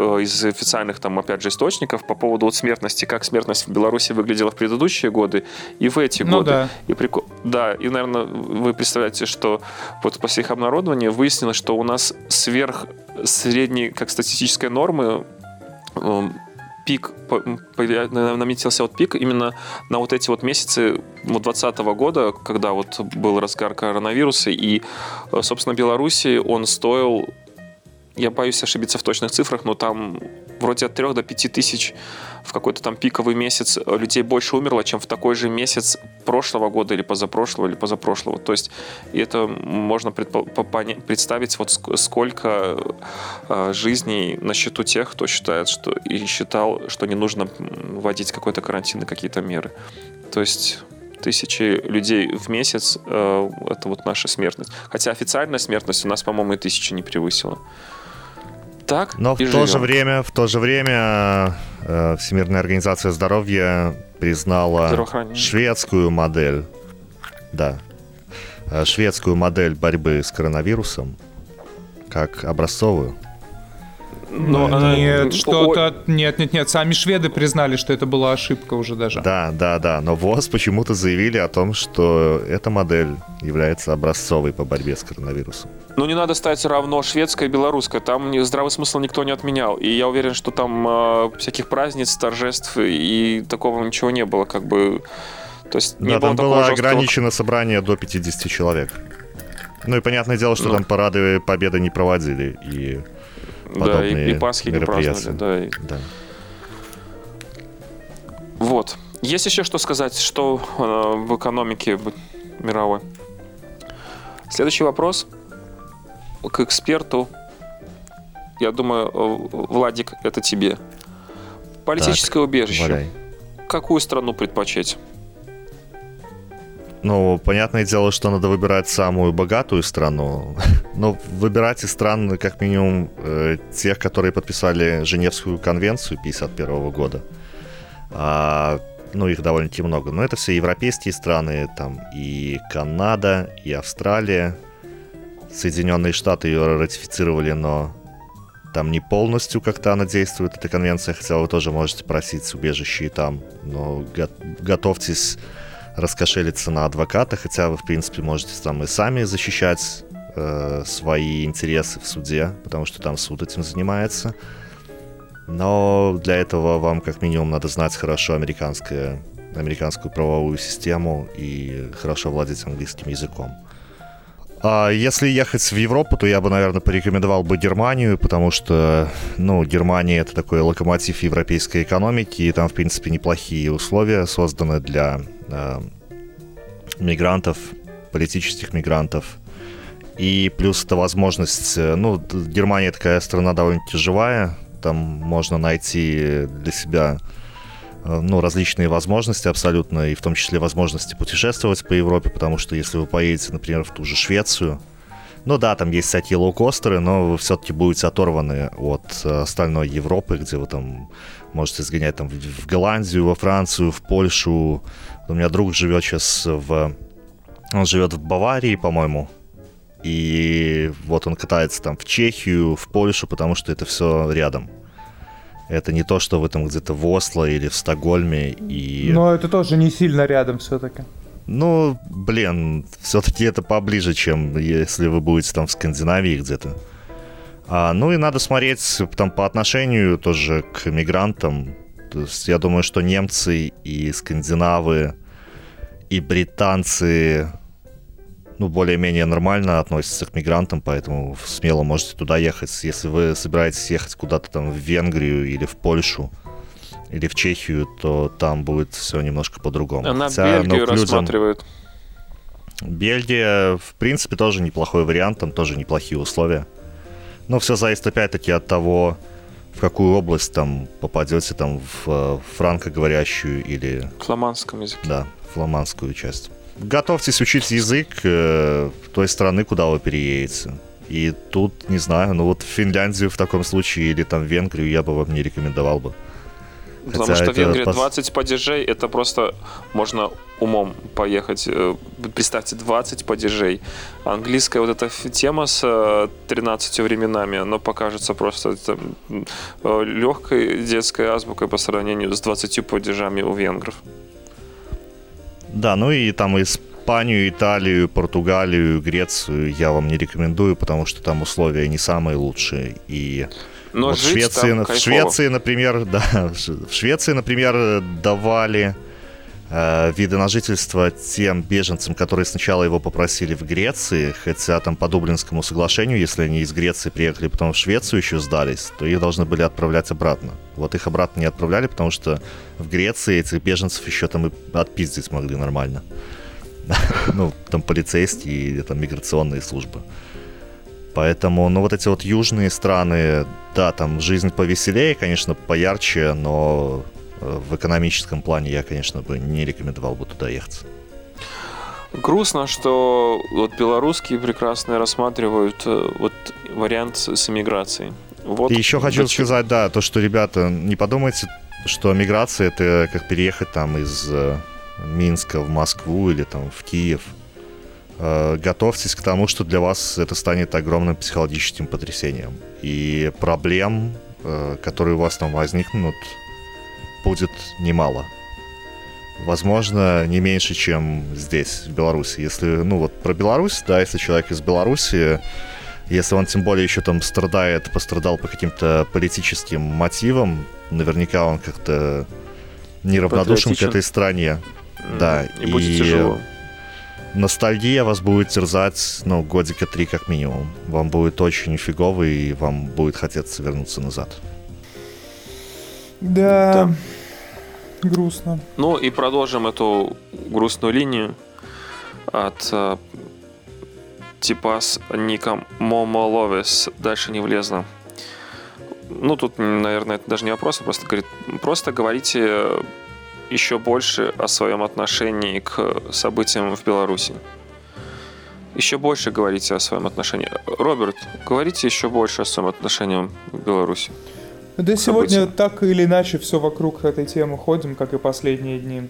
Э, из официальных, там, опять же, источников по поводу вот смертности, как смертность в Беларуси выглядела в предыдущие годы и в эти ну, годы. Да. И прикол... Да, и, наверное, вы представляете, что вот после их обнародования выяснилось, что у нас сверх средней, как статистической нормы, пик, наметился вот пик именно на вот эти вот месяцы 2020 года, когда вот был разгар коронавируса, и, э, собственно, Беларуси он стоил я боюсь ошибиться в точных цифрах, но там вроде от 3 до 5 тысяч в какой-то там пиковый месяц людей больше умерло, чем в такой же месяц прошлого года или позапрошлого, или позапрошлого. То есть и это можно представить, вот сколько э, жизней на счету тех, кто считает, что и считал, что не нужно вводить какой-то карантин и какие-то меры. То есть тысячи людей в месяц э, это вот наша смертность. Хотя официальная смертность у нас, по-моему, и тысячи не превысила так. Но в живем. то же время, в то же время э, Всемирная организация здоровья признала шведскую модель, да, э, шведскую модель борьбы с коронавирусом как образцовую. Но она... Нет, что-то... Нет, нет, нет. Сами шведы признали, что это была ошибка уже даже. Да, да, да. Но ВОЗ почему-то заявили о том, что эта модель является образцовой по борьбе с коронавирусом. Ну, не надо ставить равно шведское и белорусское. Там здравый смысл никто не отменял. И я уверен, что там э, всяких праздниц, торжеств и такого ничего не было. Как бы... То есть не да, было там было жесткого... ограничено собрание до 50 человек. Ну и понятное дело, что ну. там парады победы не проводили. И да, и, и Пасхи не праздновали. Да, и... да. Вот. Есть еще что сказать, что э, в экономике мировой? Следующий вопрос к эксперту. Я думаю, э, Владик, это тебе. Политическое так, убежище. Валяй. Какую страну предпочесть? Ну, понятное дело, что надо выбирать самую богатую страну. [LAUGHS] Но выбирать из стран, как минимум, э, тех, которые подписали Женевскую конвенцию 1951 года. А, ну, их довольно-таки много. Но это все европейские страны, там и Канада, и Австралия. Соединенные Штаты ее ратифицировали, но там не полностью как-то она действует, эта конвенция, хотя вы тоже можете просить убежище там. Но го- готовьтесь раскошелиться на адвоката, хотя вы, в принципе, можете там и сами защищать э, свои интересы в суде, потому что там суд этим занимается. Но для этого вам как минимум надо знать хорошо американское, американскую правовую систему и хорошо владеть английским языком. А если ехать в Европу, то я бы, наверное, порекомендовал бы Германию, потому что, ну, Германия это такой локомотив европейской экономики, и там, в принципе, неплохие условия созданы для э, мигрантов, политических мигрантов. И плюс это возможность, э, ну, Германия такая страна довольно живая, там можно найти для себя ну, различные возможности абсолютно, и в том числе возможности путешествовать по Европе, потому что если вы поедете, например, в ту же Швецию, ну да, там есть всякие лоукостеры, но вы все-таки будете оторваны от э, остальной Европы, где вы там можете сгонять там в Голландию, во Францию, в Польшу. У меня друг живет сейчас в... Он живет в Баварии, по-моему. и вот он катается там в Чехию, в Польшу, потому что это все рядом. Это не то, что вы там где-то в Осло или в Стокгольме и... Но это тоже не сильно рядом все-таки. Ну, блин, все-таки это поближе, чем если вы будете там в Скандинавии где-то. А, ну и надо смотреть там по отношению тоже к мигрантам. То есть я думаю, что немцы и скандинавы и британцы ну, более-менее нормально относятся к мигрантам, поэтому смело можете туда ехать. Если вы собираетесь ехать куда-то там в Венгрию или в Польшу, или в Чехию, то там будет все немножко по-другому. Она Хотя, Бельгию ну, рассматривает. Бельгия, в принципе, тоже неплохой вариант, там тоже неплохие условия. Но все зависит опять-таки от того, в какую область там попадете, там в э, франкоговорящую или... Фламандском языке. Да, фламандскую часть готовьтесь учить язык э, той страны, куда вы переедете. И тут, не знаю, ну вот Финляндию в таком случае или там Венгрию я бы вам не рекомендовал бы. Потому Хотя что в Венгрии пос... 20 падежей, это просто можно умом поехать. Э, представьте, 20 падежей. Английская вот эта тема с 13 э, временами, она покажется просто э, легкой детской азбукой по сравнению с 20 падежами у венгров. Да, ну и там Испанию, Италию, Португалию, Грецию я вам не рекомендую, потому что там условия не самые лучшие. И Но вот в Швеции, в Швеции, например, [LAUGHS] да, в Швеции, например, давали виды на жительство тем беженцам, которые сначала его попросили в Греции, хотя там по Дублинскому соглашению, если они из Греции приехали, потом в Швецию еще сдались, то их должны были отправлять обратно. Вот их обратно не отправляли, потому что в Греции этих беженцев еще там и отпиздить могли нормально. [LAUGHS] Ну, там полицейские и там миграционные службы. Поэтому, ну, вот эти вот южные страны, да, там жизнь повеселее, конечно, поярче, но в экономическом плане я, конечно, бы не рекомендовал бы туда ехать. Грустно, что вот белорусские прекрасно рассматривают э, вот вариант с эмиграцией. Вот И еще хочу зачем... сказать, да, то, что, ребята, не подумайте, что миграция это как переехать там из э, Минска в Москву или там в Киев. Э, готовьтесь к тому, что для вас это станет огромным психологическим потрясением. И проблем, которые у вас там возникнут, будет немало. Возможно, не меньше, чем здесь, в Беларуси. Если, ну вот про Беларусь, да, если человек из Беларуси, если он тем более еще там страдает, пострадал по каким-то политическим мотивам, наверняка он как-то неравнодушен к этой стране. Mm, да, и, и будет тяжело. Ностальгия вас будет терзать, ну, годика три как минимум. Вам будет очень фигово, и вам будет хотеться вернуться назад. Да. да. Грустно. Ну и продолжим эту грустную линию от э, типа с ником Момоловес. Дальше не влезло. Ну, тут, наверное, это даже не вопрос, а просто говорит, просто говорите еще больше о своем отношении к событиям в Беларуси. Еще больше говорите о своем отношении. Роберт, говорите еще больше о своем отношении к Беларуси. Да сегодня так или иначе все вокруг этой темы ходим, как и последние дни.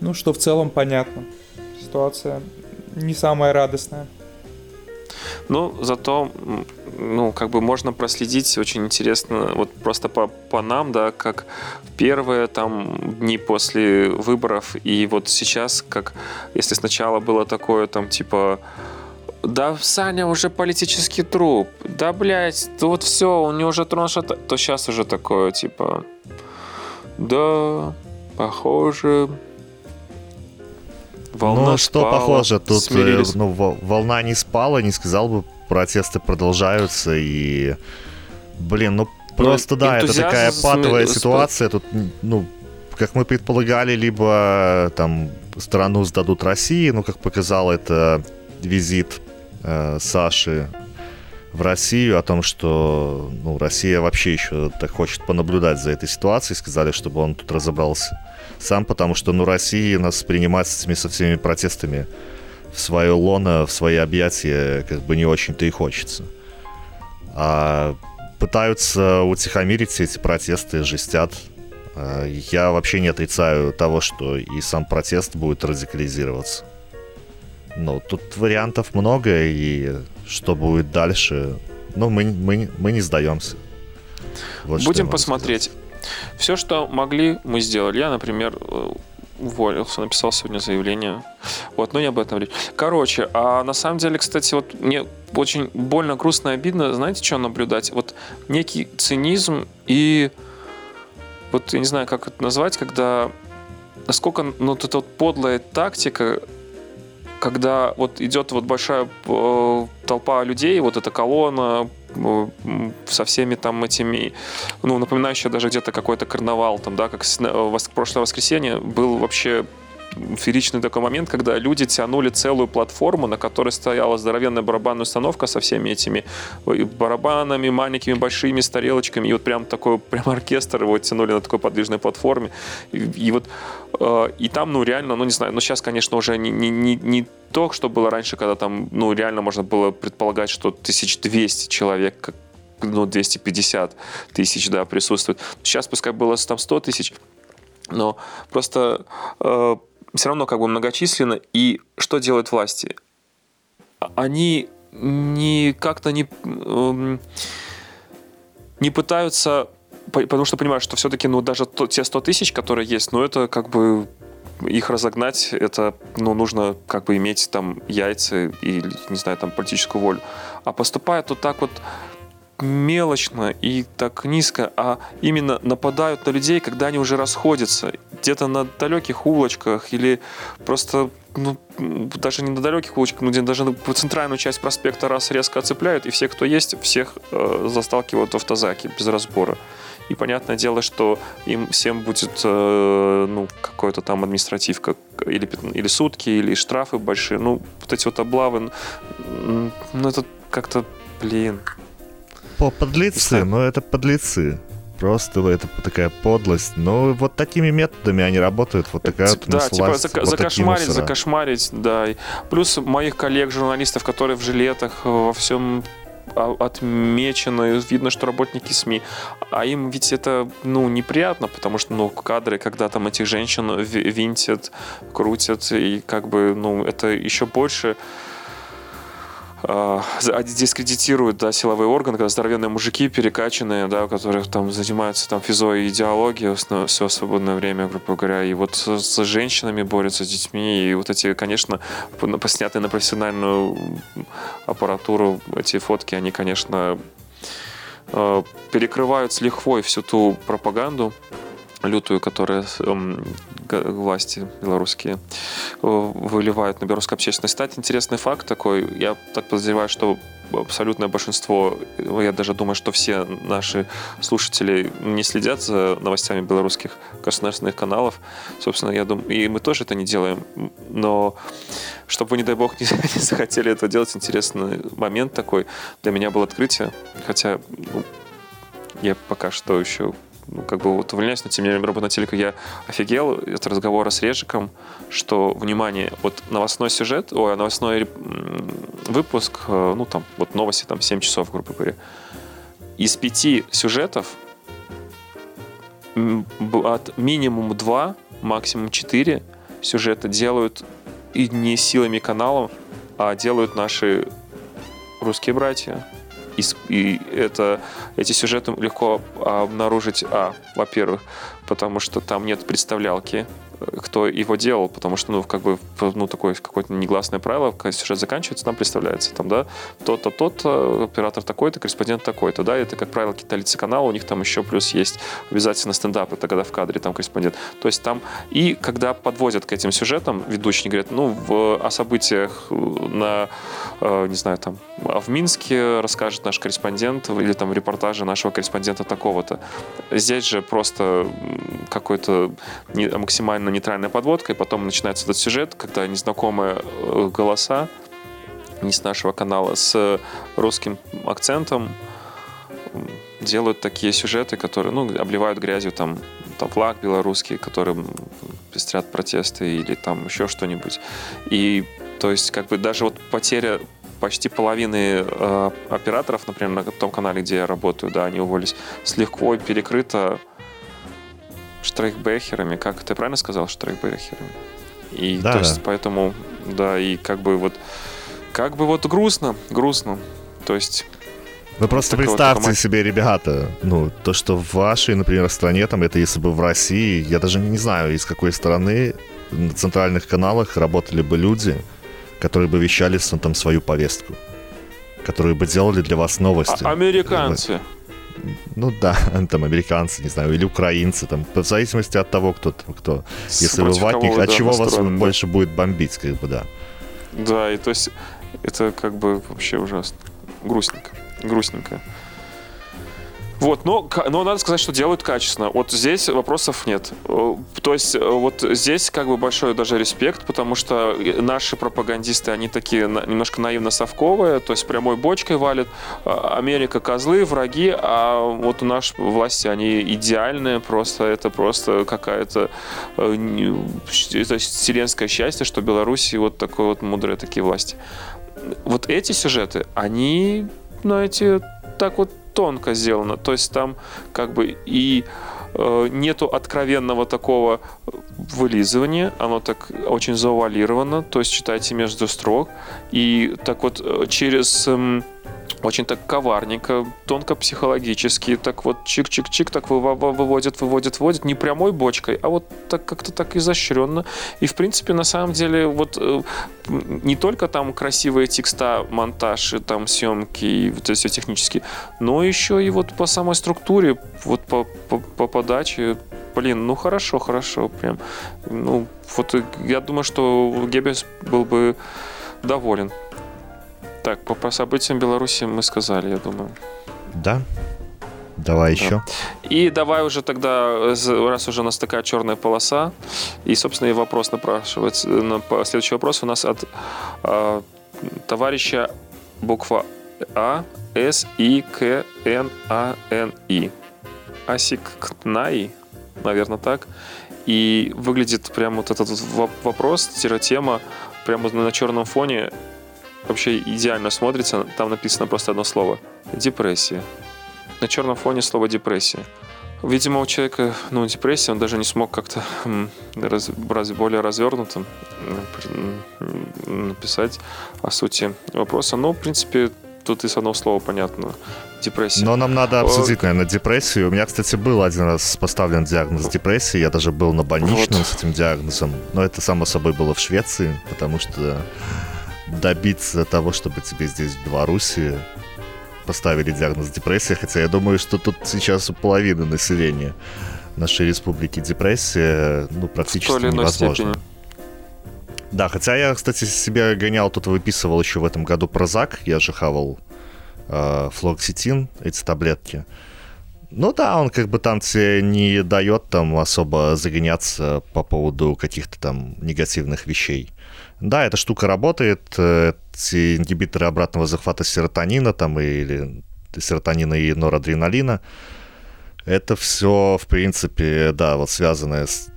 Ну, что в целом понятно. Ситуация не самая радостная. Ну, зато, ну, как бы можно проследить очень интересно, вот просто по, по нам, да, как первые там дни после выборов, и вот сейчас, как, если сначала было такое там, типа, да Саня уже политический труп, да, блядь, вот все, у него уже трон шата, то сейчас уже такое, типа, да, похоже, волна Ну, что спала, похоже, тут э, смирились. ну, волна не спала, не сказал бы, протесты продолжаются, и, блин, ну, просто, ну, да, это такая патовая ситуация, тут, ну, как мы предполагали, либо там страну сдадут России, ну, как показал это визит э, Саши в Россию о том, что ну, Россия вообще еще так хочет понаблюдать за этой ситуацией. Сказали, чтобы он тут разобрался сам, потому что ну, России нас принимать с этими со всеми протестами в свое лоно, в свои объятия как бы не очень-то и хочется. А пытаются утихомирить эти протесты, жестят. А, я вообще не отрицаю того, что и сам протест будет радикализироваться. Ну, тут вариантов много, и что будет дальше, ну, мы, мы, мы не сдаемся. Вот Будем посмотреть. Сказать. Все, что могли, мы сделали. Я, например, э, уволился, написал сегодня заявление. Вот, но не об этом речь. Короче, а на самом деле, кстати, вот мне очень больно, грустно, обидно, знаете, что наблюдать? Вот некий цинизм и вот я не знаю, как это назвать, когда насколько, ну, вот эта вот подлая тактика, когда вот идет вот большая э, толпа людей, вот эта колонна, Э, со всеми там этими, ну, напоминающая даже где-то какой-то карнавал, там, да, как в прошлое воскресенье был вообще фееричный такой момент, когда люди тянули целую платформу, на которой стояла здоровенная барабанная установка со всеми этими барабанами, маленькими, большими, с тарелочками, и вот прям такой [LAUGHS] прям оркестр его тянули на такой подвижной платформе. И, и вот э, и там, ну, реально, ну, не знаю, ну, сейчас, конечно, уже не, не, не, не то, что было раньше, когда там, ну, реально можно было предполагать, что 1200 человек, как ну, 250 тысяч, да, присутствует. Сейчас пускай было там 100 тысяч, но просто э, все равно как бы многочисленно. И что делают власти? Они не как-то не, эм, не пытаются, потому что понимают, что все-таки ну, даже те 100 тысяч, которые есть, ну это как бы их разогнать, это, ну, нужно как бы иметь там яйца или, не знаю, там политическую волю. А поступает вот так вот мелочно и так низко, а именно нападают на людей, когда они уже расходятся, где-то на далеких улочках или просто ну, даже не на далеких улочках, но где даже по центральную часть проспекта раз резко оцепляют, и все, кто есть, всех э, засталкивают в автозаке без разбора. И понятное дело, что им всем будет э, ну, какой-то там административка или, или сутки, или штрафы большие. Ну, вот эти вот облавы, ну, это как-то, блин, по подлецы, но это подлецы. Просто это такая подлость. Но вот такими методами они работают. Вот такая вот Да, типа зак- вот закошмарить, закошмарить, да. Плюс моих коллег-журналистов, которые в жилетах э, во всем отмечены, видно, что работники СМИ. А им ведь это, ну, неприятно, потому что, ну, кадры, когда там этих женщин винтят, крутят, и как бы, ну, это еще больше э, дискредитируют да, силовые органы, когда здоровенные мужики перекачанные, да, которые там занимаются там физой и идеологией все свободное время, грубо говоря, и вот с, с женщинами борются, с детьми, и вот эти, конечно, поснятые на профессиональную аппаратуру эти фотки, они, конечно, э, перекрывают с лихвой всю ту пропаганду, лютую, которая эм, власти белорусские э, выливают на белорусскую общественность. Кстати, интересный факт такой. Я так подозреваю, что абсолютное большинство, я даже думаю, что все наши слушатели не следят за новостями белорусских государственных каналов. Собственно, я думаю, и мы тоже это не делаем. Но чтобы вы, не дай бог, [LAUGHS] не, не захотели это делать, интересный момент такой для меня был открытие. Хотя ну, я пока что еще ну, как бы вот увольняюсь, но тем не менее работаю на телеку, я офигел от разговора с Режиком, что, внимание, вот новостной сюжет, ой, новостной выпуск, э, ну, там, вот новости, там, 7 часов, грубо говоря, из пяти сюжетов от минимум 2, максимум 4 сюжета делают и не силами каналов, а делают наши русские братья. И, и это, эти сюжеты легко обнаружить, а, во-первых, потому что там нет представлялки, кто его делал, потому что, ну, как бы, ну, такое какое-то негласное правило, когда сюжет заканчивается, там представляется, там, да, тот-то, тот оператор такой-то, корреспондент такой-то, да, это, как правило, какие-то лицеканалы, у них там еще плюс есть обязательно стендап, это когда в кадре там корреспондент. То есть там, и когда подводят к этим сюжетам, ведущие говорят, ну, в, о событиях на, э, не знаю, там, а в Минске расскажет наш корреспондент или там репортажи нашего корреспондента такого-то. Здесь же просто какой-то максимально нейтральная подводка, и потом начинается этот сюжет, когда незнакомые э, голоса, не с нашего канала, с русским акцентом делают такие сюжеты, которые, ну, обливают грязью там, там флаг белорусский, которым пестрят протесты или там еще что-нибудь. И то есть как бы даже вот потеря почти половины э, операторов, например, на том канале, где я работаю, да, они уволились, с легко перекрыто штрейхбехерами. Как ты правильно сказал, штрейхбехерами? И да, то есть, да. поэтому, да, и как бы вот, как бы вот грустно, грустно. То есть вы просто представьте вот себе, ребята, ну, то, что в вашей, например, стране, там, это если бы в России, я даже не знаю, из какой страны на центральных каналах работали бы люди, которые бы вещали там свою повестку, которые бы делали для вас новости. А- американцы. Ну да, [LAUGHS] там американцы, не знаю, или украинцы, там, в зависимости от того, кто, кто. Если вы ватник, от да, чего вас да. больше будет бомбить, как бы, да. Да, и то есть это как бы вообще ужасно. Грустненько грустненько. Вот, но, но надо сказать, что делают качественно. Вот здесь вопросов нет. Э, то есть э, вот здесь как бы большой даже респект, потому что наши пропагандисты, они такие немножко наивно-совковые, то есть прямой бочкой валят. Америка козлы, враги, а вот у нашей власти они идеальные, просто это просто какая-то э, это вселенское счастье, что Беларуси вот такой вот мудрые такие власти. Вот эти сюжеты, они знаете, так вот тонко сделано. То есть там как бы и э, нету откровенного такого вылизывания, оно так очень завуалировано, то есть читайте между строк, и так вот э, через э, очень так коварненько, тонко психологически, так вот чик-чик-чик, так выводит, выводит, выводит, не прямой бочкой, а вот так как-то так изощренно. И, в принципе, на самом деле, вот э, не только там красивые текста, монтаж, и там съемки, и вот все технические, но еще и вот по самой структуре, вот по, по, по подаче, блин, ну хорошо, хорошо, прям, ну, вот я думаю, что Геббельс был бы доволен так, по, по событиям Беларуси мы сказали, я думаю. Да. Давай да. еще. И давай уже тогда, раз уже у нас такая черная полоса, и, собственно, и вопрос напрашивается. На, следующий вопрос у нас от э, товарища буква А, С, И, К, Н, А, Н, И. Асик Кнаи, наверное, так. И выглядит прям вот этот вопрос-тема прямо на черном фоне вообще идеально смотрится. Там написано просто одно слово. Депрессия. На черном фоне слово депрессия. Видимо, у человека, ну, депрессия, он даже не смог как-то раз, раз, более развернутым написать о сути вопроса. Но, в принципе, тут из одного слова понятно. Депрессия. Но нам надо обсудить, наверное, депрессию. У меня, кстати, был один раз поставлен диагноз депрессии. Я даже был на больничном вот. с этим диагнозом. Но это, само собой, было в Швеции, потому что добиться того, чтобы тебе здесь, в Беларуси, поставили диагноз депрессия, хотя я думаю, что тут сейчас у половины населения нашей республики депрессия, ну, практически невозможно. Степени. Да, хотя я, кстати, себе гонял, тут выписывал еще в этом году прозак, я же хавал э, флоксетин, эти таблетки. Ну да, он как бы там тебе не дает там особо загоняться по поводу каких-то там негативных вещей. Да, эта штука работает, эти ингибиторы обратного захвата серотонина там или серотонина и норадреналина. Это все, в принципе, да, вот связанное с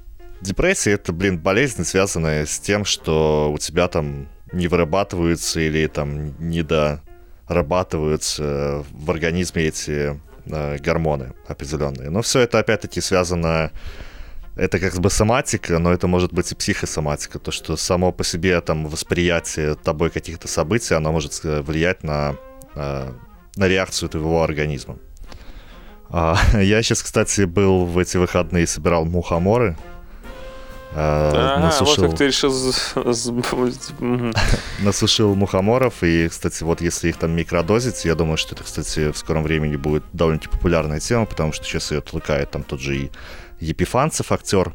депрессией. Это, блин, болезнь, связанная с тем, что у тебя там не вырабатываются или там не дорабатываются в организме эти э, гормоны определенные. Но все это опять-таки связано это как бы соматика, но это может быть и психосоматика. То, что само по себе там восприятие тобой каких-то событий, оно может э, влиять на, э, на реакцию твоего организма. А, [LAUGHS] я сейчас, кстати, был в эти выходные и собирал мухоморы. А, насушил... вот как ты решил... [LAUGHS] насушил мухоморов, и, кстати, вот если их там микродозить, я думаю, что это, кстати, в скором времени будет довольно-таки популярная тема, потому что сейчас ее толкает там тот же и Епифанцев, актер,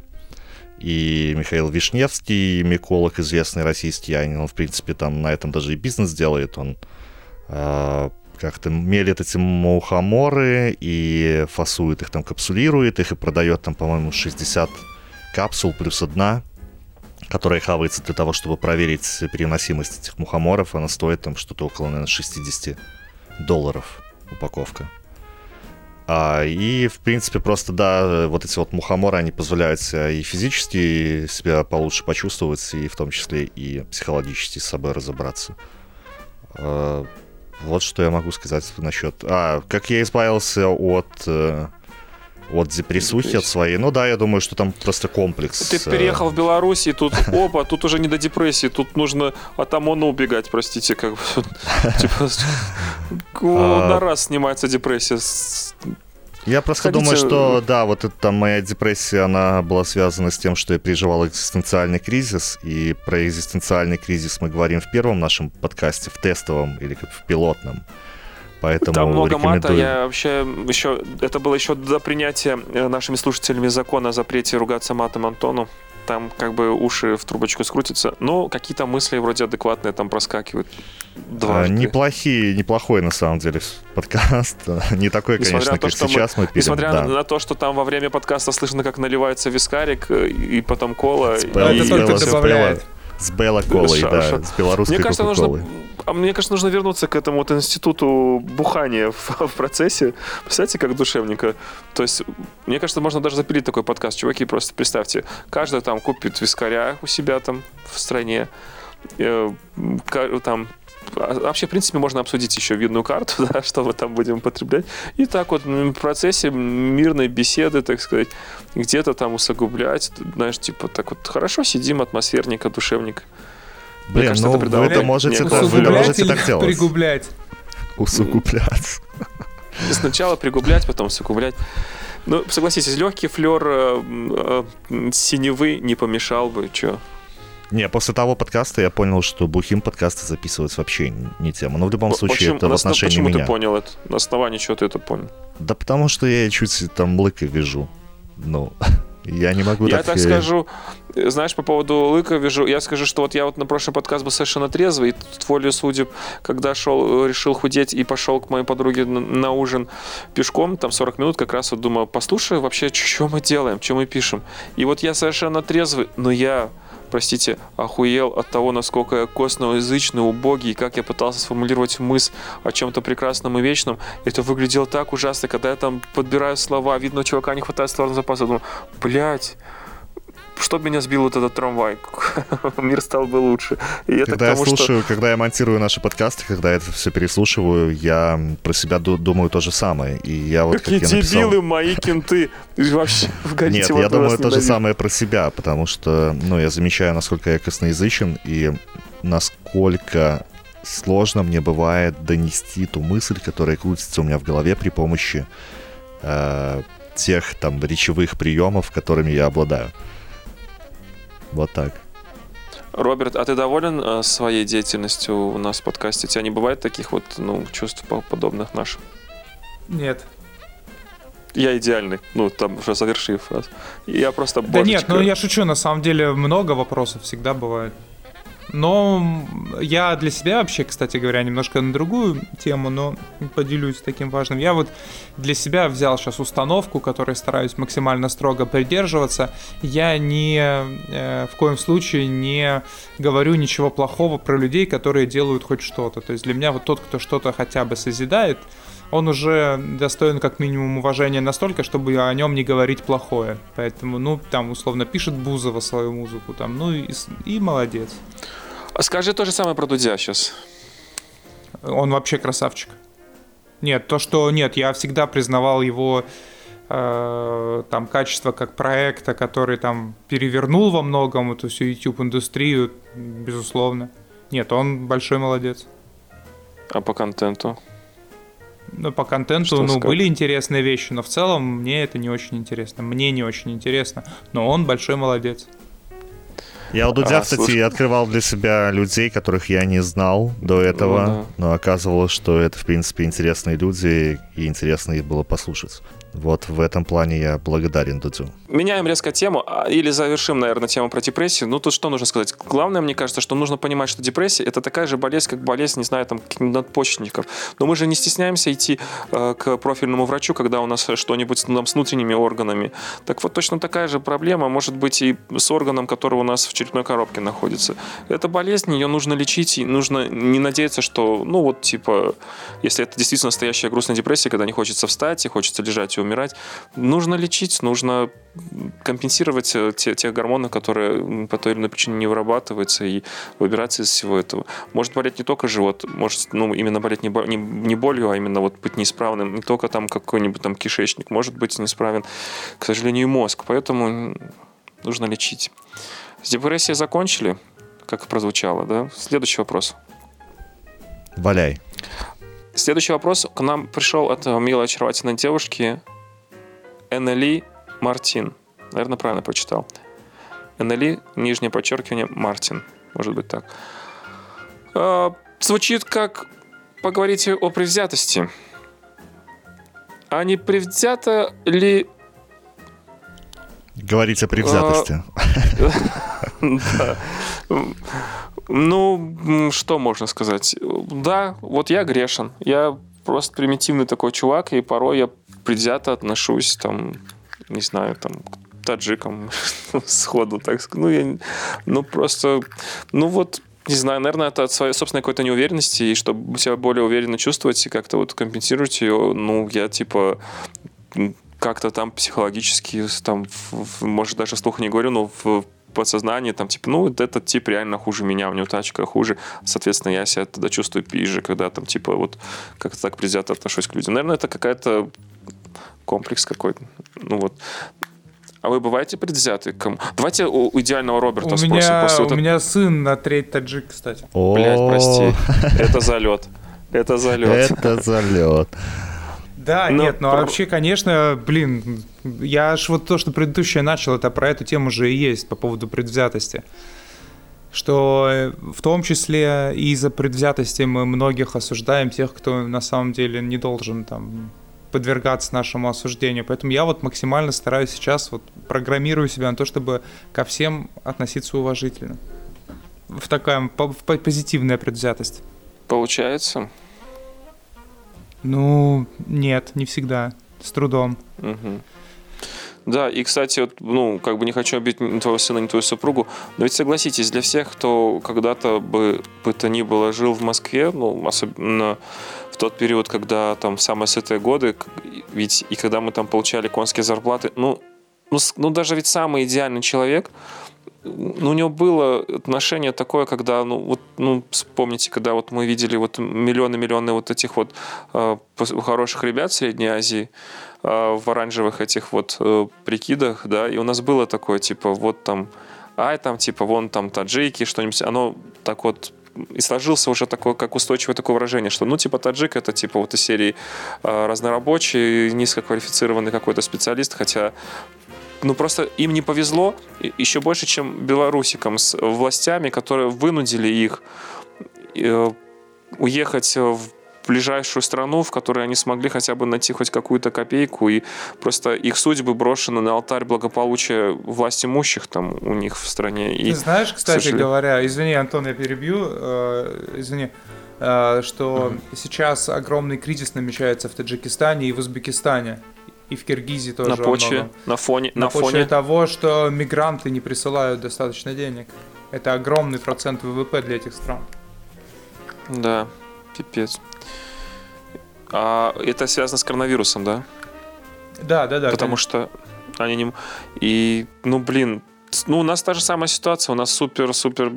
и Михаил Вишневский, миколог известный российский, он, в принципе, там на этом даже и бизнес делает, он э, как-то мелит эти мухоморы и фасует их, там капсулирует их и продает там, по-моему, 60 капсул плюс одна, которая хавается для того, чтобы проверить переносимость этих мухоморов. Она стоит там что-то около, наверное, 60 долларов упаковка. А, и, в принципе, просто, да, вот эти вот мухоморы, они позволяют и физически себя получше почувствовать, и в том числе и психологически с собой разобраться. А, вот что я могу сказать насчет... А, как я избавился от э, от депрессухи от своей. Ну да, я думаю, что там просто комплекс. Ты э, переехал в Беларусь, и тут, [LAUGHS] опа, тут уже не до депрессии, тут нужно от ОМОНа убегать, простите, как бы. [LAUGHS] Типа, [LAUGHS] а. на раз снимается депрессия. Я просто думаю, что да, вот эта моя депрессия, она была связана с тем, что я переживал экзистенциальный кризис, и про экзистенциальный кризис мы говорим в первом нашем подкасте, в тестовом или как в пилотном. Поэтому Там много рекомендую... мата. Я вообще еще... Это было еще до принятия э, нашими слушателями закона о запрете ругаться матом Антону. Там как бы уши в трубочку скрутятся. Но какие-то мысли вроде адекватные там проскакивают. А, неплохие, неплохой на самом деле подкаст. [LAUGHS] Не такой, несмотря конечно, то, как сейчас мы, мы пилим. Несмотря да. на то, что там во время подкаста слышно, как наливается вискарик э, и потом кола. Спелла, и... Это только добавляет. С Белла колой, да, с белорусской Мне кажется, нужно, а мне кажется, нужно вернуться к этому вот институту бухания в, [LAUGHS] в процессе. Представляете, как душевненько. То есть, мне кажется, можно даже запилить такой подкаст. Чуваки, просто представьте, каждый там купит вискаря у себя там в стране, э, там вообще, в принципе, можно обсудить еще видную карту, [LAUGHS] да, что мы там будем употреблять. И так вот в процессе мирной беседы, так сказать, где-то там усугублять, знаешь, типа так вот хорошо сидим, атмосферника, душевник. Блин, кажется, ну это вы это можете, так, вы можете так делать. пригублять? Усугублять. Сначала пригублять, потом усугублять. Ну, согласитесь, легкий флер э, э, синевы не помешал бы, что? Не, после того подкаста я понял, что бухим подкасты записывать вообще не тема. Но в любом случае почему, это в отношении почему меня. Почему ты понял это? На основании чего ты это понял? Да потому что я чуть там лыка вижу. Ну, [LAUGHS] я не могу я так... Я так скажу, знаешь, по поводу лыка вижу, я скажу, что вот я вот на прошлый подкаст был совершенно трезвый, и волю судеб, когда шел, решил худеть и пошел к моей подруге на, на ужин пешком, там 40 минут, как раз вот думаю, послушай вообще, что мы делаем, что мы пишем. И вот я совершенно трезвый, но я простите, охуел от того, насколько я косноязычный, убогий, и как я пытался сформулировать мысль о чем-то прекрасном и вечном. Это выглядело так ужасно, когда я там подбираю слова, видно, чувака не хватает словарного запаса. Думаю, блядь, что меня сбил вот этот трамвай? [LAUGHS] Мир стал бы лучше. И это когда тому, я слушаю, что... когда я монтирую наши подкасты, когда я это все переслушиваю, я про себя думаю то же самое. И я вот, Какие как я написал... дебилы мои кенты! Вообще [LAUGHS] Нет, я думаю то же самое про себя, потому что, ну, я замечаю, насколько я косноязычен и насколько сложно мне бывает донести ту мысль, которая крутится у меня в голове при помощи э, тех там речевых приемов, которыми я обладаю. Вот так. Роберт, а ты доволен э, своей деятельностью у нас в подкасте? У тебя не бывает таких вот ну, чувств подобных нашим? Нет. Я идеальный. Ну, там уже завершив фразу. Я просто божечка. Да нет, ну я шучу, на самом деле много вопросов всегда бывает. Но я для себя вообще, кстати говоря, немножко на другую тему, но поделюсь таким важным. Я вот для себя взял сейчас установку, которой стараюсь максимально строго придерживаться. Я ни э, в коем случае не говорю ничего плохого про людей, которые делают хоть что-то. То есть для меня вот тот, кто что-то хотя бы созидает, он уже достоин как минимум уважения настолько, чтобы о нем не говорить плохое. Поэтому, ну, там, условно, пишет Бузова свою музыку, там, ну и, и молодец. Скажи то же самое про Дудя сейчас. Он вообще красавчик. Нет, то, что нет, я всегда признавал его э, там качество как проекта, который там перевернул во многом эту всю YouTube-индустрию, безусловно. Нет, он большой молодец. А по контенту? Ну, по контенту, Что ну, сказать? были интересные вещи, но в целом мне это не очень интересно. Мне не очень интересно. Но он большой молодец. Я у Дудя, а, кстати, слушай. открывал для себя людей, которых я не знал до этого, ну, да. но оказывалось, что это, в принципе, интересные люди, и интересно их было послушать. Вот в этом плане я благодарен Дудю. Меняем резко тему, а, или завершим, наверное, тему про депрессию. Ну, тут что нужно сказать? Главное, мне кажется, что нужно понимать, что депрессия — это такая же болезнь, как болезнь, не знаю, там, надпочечников. Но мы же не стесняемся идти э, к профильному врачу, когда у нас что-нибудь там, с внутренними органами. Так вот, точно такая же проблема может быть и с органом, который у нас в черепной коробке находится. Это болезнь, ее нужно лечить, и нужно не надеяться, что, ну, вот, типа, если это действительно настоящая грустная депрессия, когда не хочется встать и хочется лежать умирать. Нужно лечить, нужно компенсировать э, те, те гормоны, которые по той или иной причине не вырабатываются, и выбираться из всего этого. Может болеть не только живот, может ну, именно болеть не, не, не болью, а именно вот быть неисправным, не только там какой-нибудь там кишечник, может быть неисправен, к сожалению, и мозг. Поэтому нужно лечить. С депрессией закончили, как прозвучало, да? Следующий вопрос. Валяй. Следующий вопрос к нам пришел от милой очаровательной девушки Эннели Мартин. Наверное, правильно прочитал. Эннели, нижнее подчеркивание, Мартин. Может быть так. А, звучит как поговорите о предвзятости. А не предвзято ли... Говорить о предвзятости. [LAUGHS] Да. Ну, что можно сказать? Да, вот я грешен. Я просто примитивный такой чувак, и порой я предвзято отношусь там не знаю, там, таджикам [LAUGHS] сходу, так сказать. Ну, я, ну, просто, ну, вот, не знаю, наверное, это от своей собственной какой-то неуверенности, и чтобы себя более уверенно чувствовать и как-то вот компенсировать ее, ну, я, типа, как-то там психологически, там, в, может, даже вслух не говорю, но в подсознании, там, типа, ну, вот этот тип реально хуже меня, у него тачка хуже, соответственно, я себя тогда чувствую пизже, когда там, типа, вот как-то так предвзято отношусь к людям. Наверное, это какая-то комплекс какой-то. Ну вот. А вы бываете предвзяты? Кому? Давайте у идеального Роберта у спросим. Меня, после у вот... меня сын на треть таджик, кстати. Блять, прости. [LAUGHS] Это залет. Это залет. Это залет. Да, Но нет, ну про... вообще, конечно, блин, я аж вот то, что предыдущее начал, это про эту тему же и есть по поводу предвзятости. Что э, в том числе из-за предвзятости мы многих осуждаем тех, кто на самом деле не должен там подвергаться нашему осуждению. Поэтому я вот максимально стараюсь сейчас, вот программирую себя на то, чтобы ко всем относиться уважительно. В такая в позитивная предвзятость. Получается? Ну, нет, не всегда. С трудом. Угу. Да, и, кстати, вот, ну, как бы не хочу обидеть ни твоего сына, ни твою супругу, но ведь согласитесь, для всех, кто когда-то бы, бы то ни было жил в Москве, ну, особенно в тот период, когда там самые сытые годы, ведь и когда мы там получали конские зарплаты, ну, ну, ну даже ведь самый идеальный человек, ну, у него было отношение такое, когда, ну, вот, ну, вспомните, когда вот мы видели вот миллионы-миллионы вот этих вот э, хороших ребят Средней Азии э, в оранжевых этих вот э, прикидах, да, и у нас было такое, типа, вот там, ай, там, типа, вон там таджики, что-нибудь, оно так вот и сложился уже такое, как устойчивое такое выражение, что, ну, типа, таджик это, типа, вот из серии э, разнорабочий, низкоквалифицированный какой-то специалист, хотя ну просто им не повезло еще больше, чем белорусикам с властями, которые вынудили их э, уехать в ближайшую страну, в которой они смогли хотя бы найти хоть какую-то копейку, и просто их судьбы брошены на алтарь благополучия власть имущих там у них в стране. И, Ты знаешь, кстати сожалению... говоря, извини, Антон, я перебью, э, извини, э, что mm-hmm. сейчас огромный кризис намечается в Таджикистане и в Узбекистане и в Киргизии тоже. На почве, на фоне, на, на почве фоне того, что мигранты не присылают достаточно денег. Это огромный процент ВВП для этих стран. Да, пипец. А это связано с коронавирусом, да? Да, да, да. Потому конечно. что они не... И, ну, блин, ну, у нас та же самая ситуация. У нас супер-супер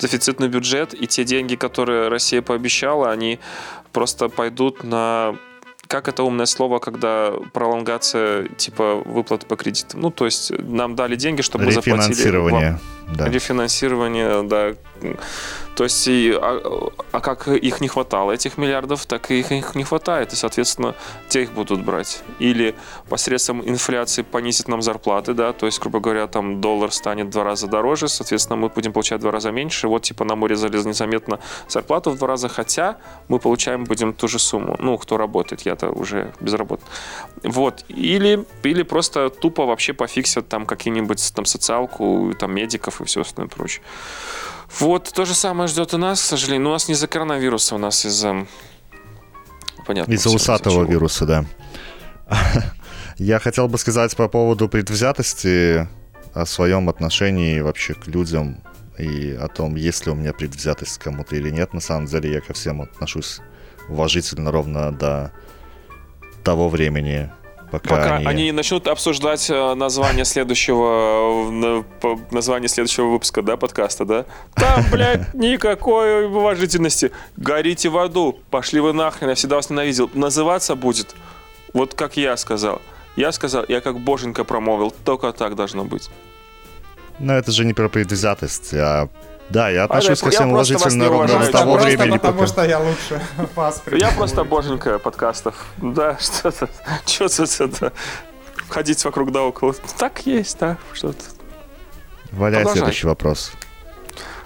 дефицитный бюджет, и те деньги, которые Россия пообещала, они просто пойдут на как это умное слово, когда пролонгация типа выплаты по кредитам? Ну, то есть нам дали деньги, чтобы мы заплатили вам. Да. Рефинансирование, да. То есть, и, а, а как их не хватало, этих миллиардов, так и их, их не хватает. И, соответственно, те их будут брать. Или посредством инфляции понизит нам зарплаты, да, то есть, грубо говоря, там доллар станет в два раза дороже, соответственно, мы будем получать в два раза меньше. Вот, типа, нам урезали незаметно зарплату в два раза, хотя мы получаем будем ту же сумму. Ну, кто работает, я-то уже безработный. Вот. Или, или просто тупо вообще пофиксят там какие-нибудь там социалку, там медиков и все остальное прочее. Вот, то же самое ждет и нас, к сожалению. Но у нас не из-за коронавируса, у нас из-за... Понятно. Из-за усатого вируса, да. [LAUGHS] Я хотел бы сказать по поводу предвзятости, о своем отношении вообще к людям и о том, есть ли у меня предвзятость к кому-то или нет. На самом деле я ко всем отношусь уважительно ровно до того времени, Пока, Пока они... они начнут обсуждать э, название следующего э, название следующего выпуска, да, подкаста, да? Там, блядь, никакой уважительности. Горите в аду. Пошли вы нахрен, я всегда вас ненавидел. Называться будет, вот как я сказал. Я сказал, я как боженька промовил, только так должно быть. Но это же не про предвзятость, а да, я отношусь а, ко всем уважительно ровно с того просто времени. Потому пока... что я лучше [LAUGHS] вас Я просто боженька подкастов. Да, [LAUGHS] что-то, что-то это, ходить вокруг да около. Так есть, да, что-то. Валяй следующий вопрос.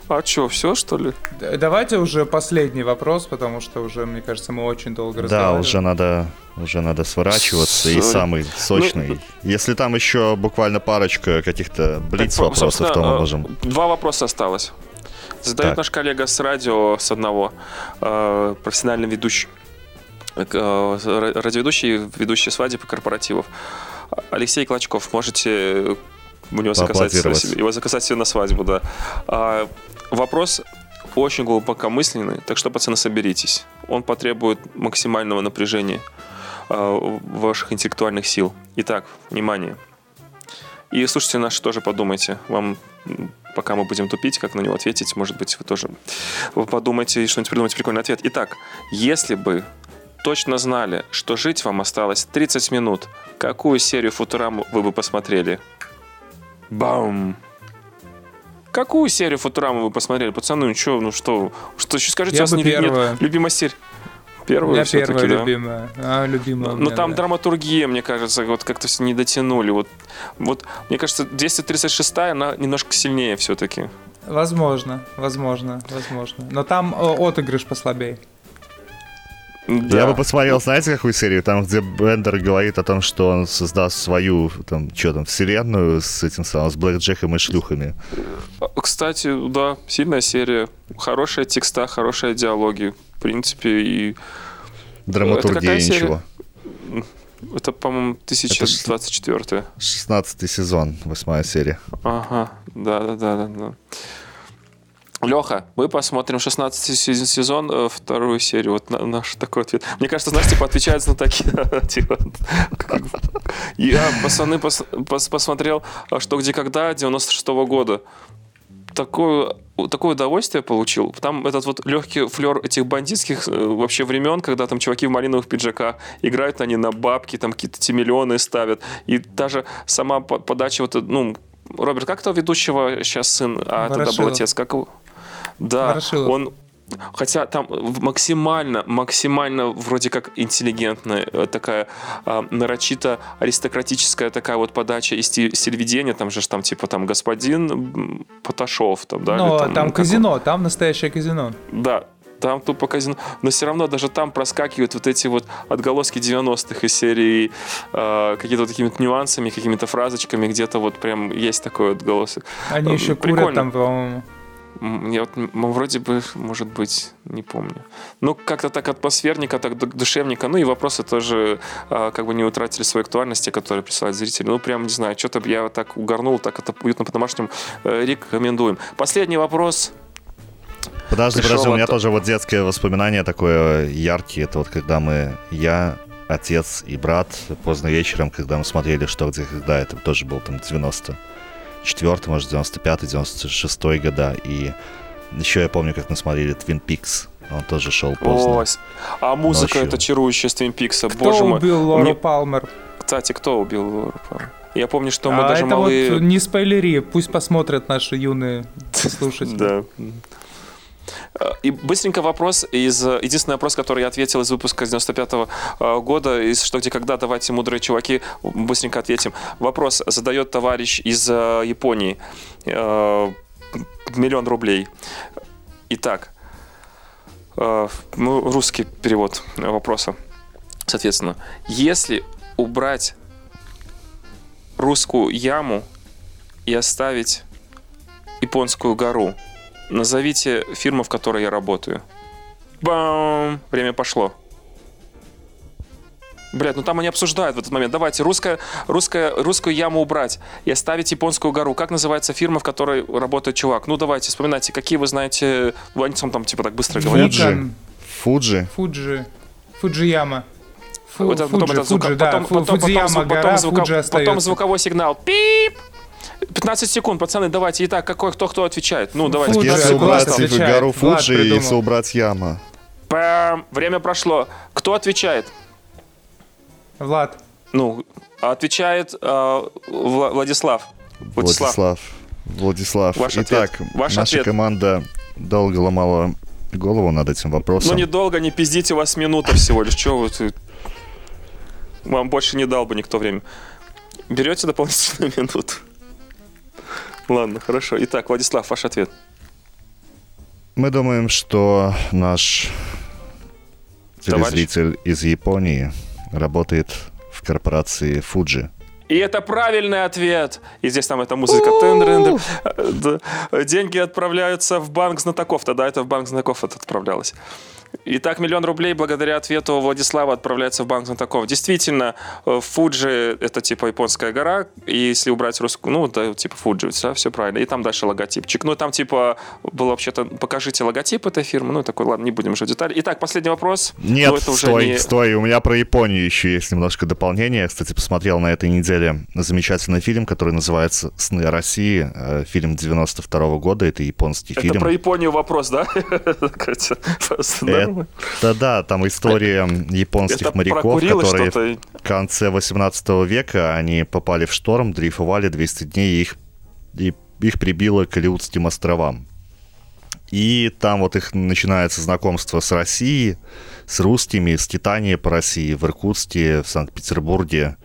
А что, все, что ли? Давайте уже последний вопрос, потому что уже, мне кажется, мы очень долго разговариваем. Да, уже надо, уже надо сворачиваться. С... И самый сочный. Ну, Если там еще буквально парочка каких-то блиц-вопросов, то мы э, можем... Два вопроса осталось. Задает так. наш коллега с радио, с одного, э, профессиональный ведущий. Э, радиоведущий, ведущий свадеб и корпоративов. Алексей Клочков, можете у него заказать, его заказать себе на свадьбу, да. А, вопрос очень глубокомысленный, так что, пацаны, соберитесь. Он потребует максимального напряжения э, ваших интеллектуальных сил. Итак, внимание. И слушайте наши тоже подумайте. Вам пока мы будем тупить, как на него ответить, может быть, вы тоже вы подумайте и что-нибудь придумайте прикольный ответ. Итак, если бы точно знали, что жить вам осталось 30 минут, какую серию Футурам вы бы посмотрели? Бам! Какую серию Футурамы вы посмотрели? Пацаны, ну что, ну что, что еще скажите, Я у вас не, нет любимая серия? Первую Я первая да? любимая. А, любимая. Ну, там да. драматургия, мне кажется, вот как-то все не дотянули. Вот, вот, мне кажется, 236 она немножко сильнее все-таки. Возможно, возможно, возможно. Но там о, отыгрыш послабее. Да. Я бы посмотрел, знаете, какую серию? Там, где Бендер говорит о том, что он создаст свою, там, что там, вселенную с этим самым, с Блэк Джеком и шлюхами. Кстати, да, сильная серия. Хорошая текста, хорошая диалоги. В принципе, и... Драматургия ничего. Это, по-моему, 1024 16 сезон, восьмая серия. Ага, да-да-да-да. Леха, мы посмотрим 16 сезон, э, вторую серию. Вот наш такой ответ. Мне кажется, знаешь, типа на такие... [LAUGHS] я, пацаны, пос, пос, посмотрел «Что, где, когда» 96 -го года. Такое, такое удовольствие получил. Там этот вот легкий флер этих бандитских э, вообще времен, когда там чуваки в малиновых пиджаках играют они на бабки, там какие-то те миллионы ставят. И даже сама подача вот, ну, Роберт, как того ведущего сейчас сын, а Ворошилов. тогда был отец, как его? Да, Ворошилов. он Хотя там максимально, максимально вроде как интеллигентная, э, такая э, нарочито аристократическая такая вот подача и стиль, стиль ведения, там же там типа там господин Поташов, там, да? Но там, там ну, казино, он... там настоящее казино. Да, там тупо казино. Но все равно даже там проскакивают вот эти вот отголоски 90-х из серии э, какие-то вот такими нюансами, какими-то фразочками, где-то вот прям есть такой отголосок. Они еще Прикольно. курят там, по-моему. Я вот вроде бы, может быть, не помню. Ну, как-то так атмосферника, так душевника. Ну и вопросы тоже а, как бы не утратили своей актуальности, которые присылают зрители. Ну, прям, не знаю, что-то я так угорнул, так это уютно по-домашнему. Э, рекомендуем. Последний вопрос. Подожди, Пришел подожди, у меня от... тоже вот детское воспоминание такое яркие. Это вот когда мы, я, отец и брат поздно вечером, когда мы смотрели «Что, где, когда», это тоже был там 90 94 может, 95-96 года. И еще я помню, как мы смотрели Twin Peaks. Он тоже шел поздно. О, а музыка ночью. это чарующая с Twin Peaks. Кто Боже мой. убил Лору Мне... Палмер? Кстати, кто убил Лору Палмер? Я помню, что мы а даже это малые... вот не спойлери, пусть посмотрят наши юные [LAUGHS] слушатели. Да. Э, и быстренько вопрос из... Единственный вопрос, который я ответил из выпуска 95-го э, года, из «Что, где, когда?» Давайте, мудрые чуваки, быстренько ответим. Вопрос задает товарищ из э, Японии. Миллион рублей. Итак, ну, русский перевод вопроса. Соответственно, если убрать русскую яму и оставить японскую гору, Назовите фирму, в которой я работаю. Бам! Время пошло. Блять, ну там они обсуждают в этот момент. Давайте, русская, русская, русскую яму убрать и оставить японскую гору. Как называется фирма, в которой работает чувак? Ну давайте, вспоминайте, какие вы знаете... Они там, там типа так быстро говорят. Фуджи. Фуджи. Фуджи. Фуджияма. Фу, вот, Фуджи, потом, Фуджи, звука, да, потом, Фу, потом, Фудзияма потом, гора, потом, звука, Фуджи потом звуковой сигнал. Пип! 15 секунд, пацаны, давайте. Итак, какой, кто кто отвечает? Ну, давайте. Если убрать гору Фуджи, если убрать Яма. Пэм, время прошло. Кто отвечает? Влад. Ну, отвечает э, Владислав. Владислав. Владислав. Владислав. Ваш Итак, ответ. Ваш наша ответ. команда долго ломала голову над этим вопросом. Ну, недолго, не пиздите, у вас минута всего лишь. Чего вы... Вам больше не дал бы никто время. Берете дополнительную [LAUGHS] минуту? Ладно, хорошо. Итак, Владислав, ваш ответ. Мы думаем, что наш телезритель Товарищ? из Японии работает в корпорации Fuji. И это правильный ответ. И здесь там эта музыка. Деньги отправляются в банк знатоков. Тогда это в банк знатоков это отправлялось. Итак, миллион рублей благодаря ответу Владислава отправляется в банк знатоков. Действительно, э, Фуджи — это типа японская гора, и если убрать русскую, ну, да, типа Фуджи, все, все правильно. И там дальше логотипчик. Ну, там типа было вообще-то, покажите логотип этой фирмы. Ну, такой, ладно, не будем уже детали. Итак, последний вопрос. Нет, это уже стой, не... стой, у меня про Японию еще есть немножко дополнение. Я, кстати, посмотрел на этой неделе замечательный фильм, который называется «Сны России». Э, фильм 92 -го года, это японский это фильм. Это про Японию вопрос, да? [LAUGHS] Да, да, там история японских моряков, которые в конце 18 века они попали в шторм, дрейфовали 200 дней, и их, и их прибило к Алиутским островам. И там вот их начинается знакомство с Россией, с русскими, с Титанией по России, в Иркутске, в Санкт-Петербурге.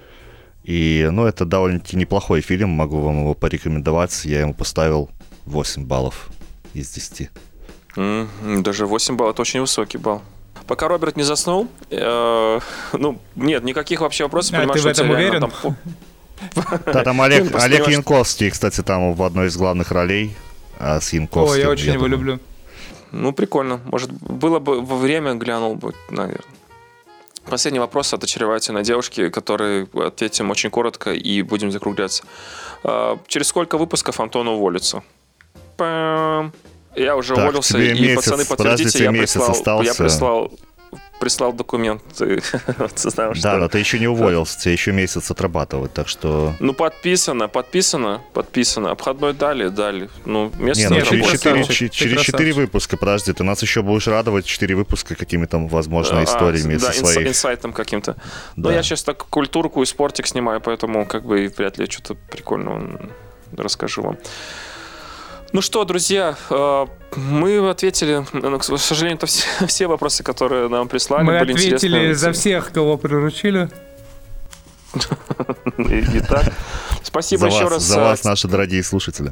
И, ну, это довольно-таки неплохой фильм, могу вам его порекомендовать. Я ему поставил 8 баллов из 10. Mm, даже 8 баллов, это очень высокий балл. Пока Роберт не заснул, э, ну, нет, никаких вообще вопросов. А ты в этом уверен? Там... Да, там Олег, Олег Янковский, кстати, там в одной из главных ролей а с Янковским. О, я очень я его думаю. люблю. Ну, прикольно. Может, было бы во время, глянул бы, наверное. Последний вопрос от очаровательной девушки, который ответим очень коротко и будем закругляться. А, через сколько выпусков Антон уволится? Пам. Я уже так, уволился, и месяц, пацаны, подтвердите, я прислал, остался. я прислал прислал документы. [LAUGHS] Знаю, да, но ты еще не уволился, тебе еще месяц отрабатывать, так что... Ну, подписано, подписано, подписано. Обходной дали, дали. Ну, место не, ну, через, 4, через 4 выпуска, подожди, ты нас еще будешь радовать 4 выпуска какими-то, возможно, а, историями да, со своих... инсайтом каким-то. Да. Но я сейчас так культурку и спортик снимаю, поэтому как бы вряд ли что-то прикольного расскажу вам. Ну что, друзья, э, мы ответили, ну, к сожалению, это все, [LAUGHS] все вопросы, которые нам прислали. Мы были ответили за всех, кого приручили. [LAUGHS] Итак, спасибо еще раз. За вас, наши дорогие слушатели.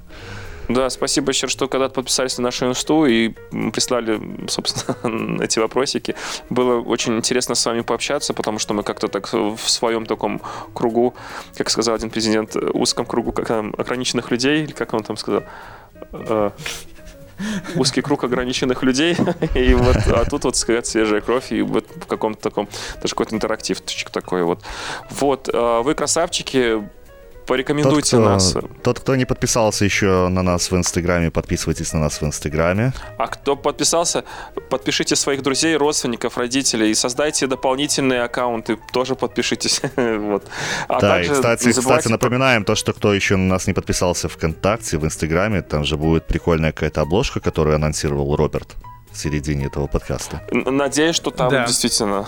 Да, спасибо еще, что когда-то подписались на нашу инсту и прислали, собственно, [LAUGHS] эти вопросики. Было очень интересно с вами пообщаться, потому что мы как-то так в своем таком кругу, как сказал один президент, узком кругу как, ограниченных людей, или как он там сказал, э, узкий круг ограниченных людей, [LAUGHS] и вот, а тут вот сказать свежая кровь, и вот в каком-то таком, даже какой-то интерактивчик такой вот. Вот, э, вы красавчики, порекомендуйте тот, кто, нас. Тот, кто не подписался еще на нас в Инстаграме, подписывайтесь на нас в Инстаграме. А кто подписался, подпишите своих друзей, родственников, родителей и создайте дополнительные аккаунты, тоже подпишитесь. [LAUGHS] вот. а да, и, кстати, кстати, напоминаем то, что кто еще на нас не подписался в ВКонтакте, в Инстаграме, там же будет прикольная какая-то обложка, которую анонсировал Роберт в середине этого подкаста. Надеюсь, что там да. действительно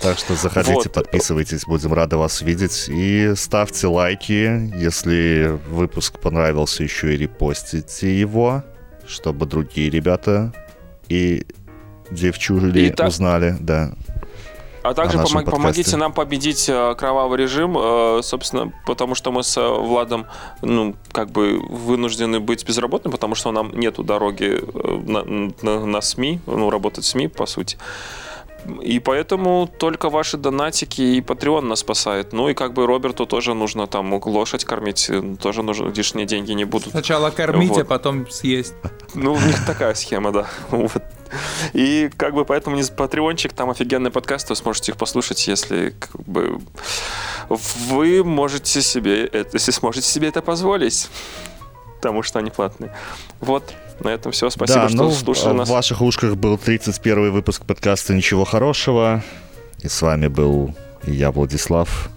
так что заходите, вот. подписывайтесь, будем рады вас видеть. И ставьте лайки, если выпуск понравился, еще и репостите его, чтобы другие ребята и девчули и узнали, да. А также помог, помогите нам победить э, кровавый режим, э, собственно, потому что мы с э, Владом, ну, как бы вынуждены быть безработными, потому что нам нету дороги на, на, на СМИ, ну, работать в СМИ, по сути. И поэтому только ваши донатики и Patreon нас спасает. Ну и как бы Роберту тоже нужно там лошадь кормить, тоже нужно лишние деньги не будут. Сначала кормить, вот. а потом съесть. Ну, у них такая схема, да. [LAUGHS] Вот. И как бы поэтому не патреончик, там офигенный подкаст, вы сможете их послушать, если как бы вы можете себе это, если сможете себе это позволить, потому что они платные. Вот, на этом все. Спасибо, да, что ну, слушали в нас. В ваших ушках был 31 выпуск подкаста «Ничего хорошего». И с вами был я, Владислав,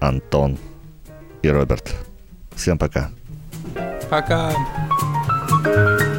Антон и Роберт. Всем пока. Пока. thank you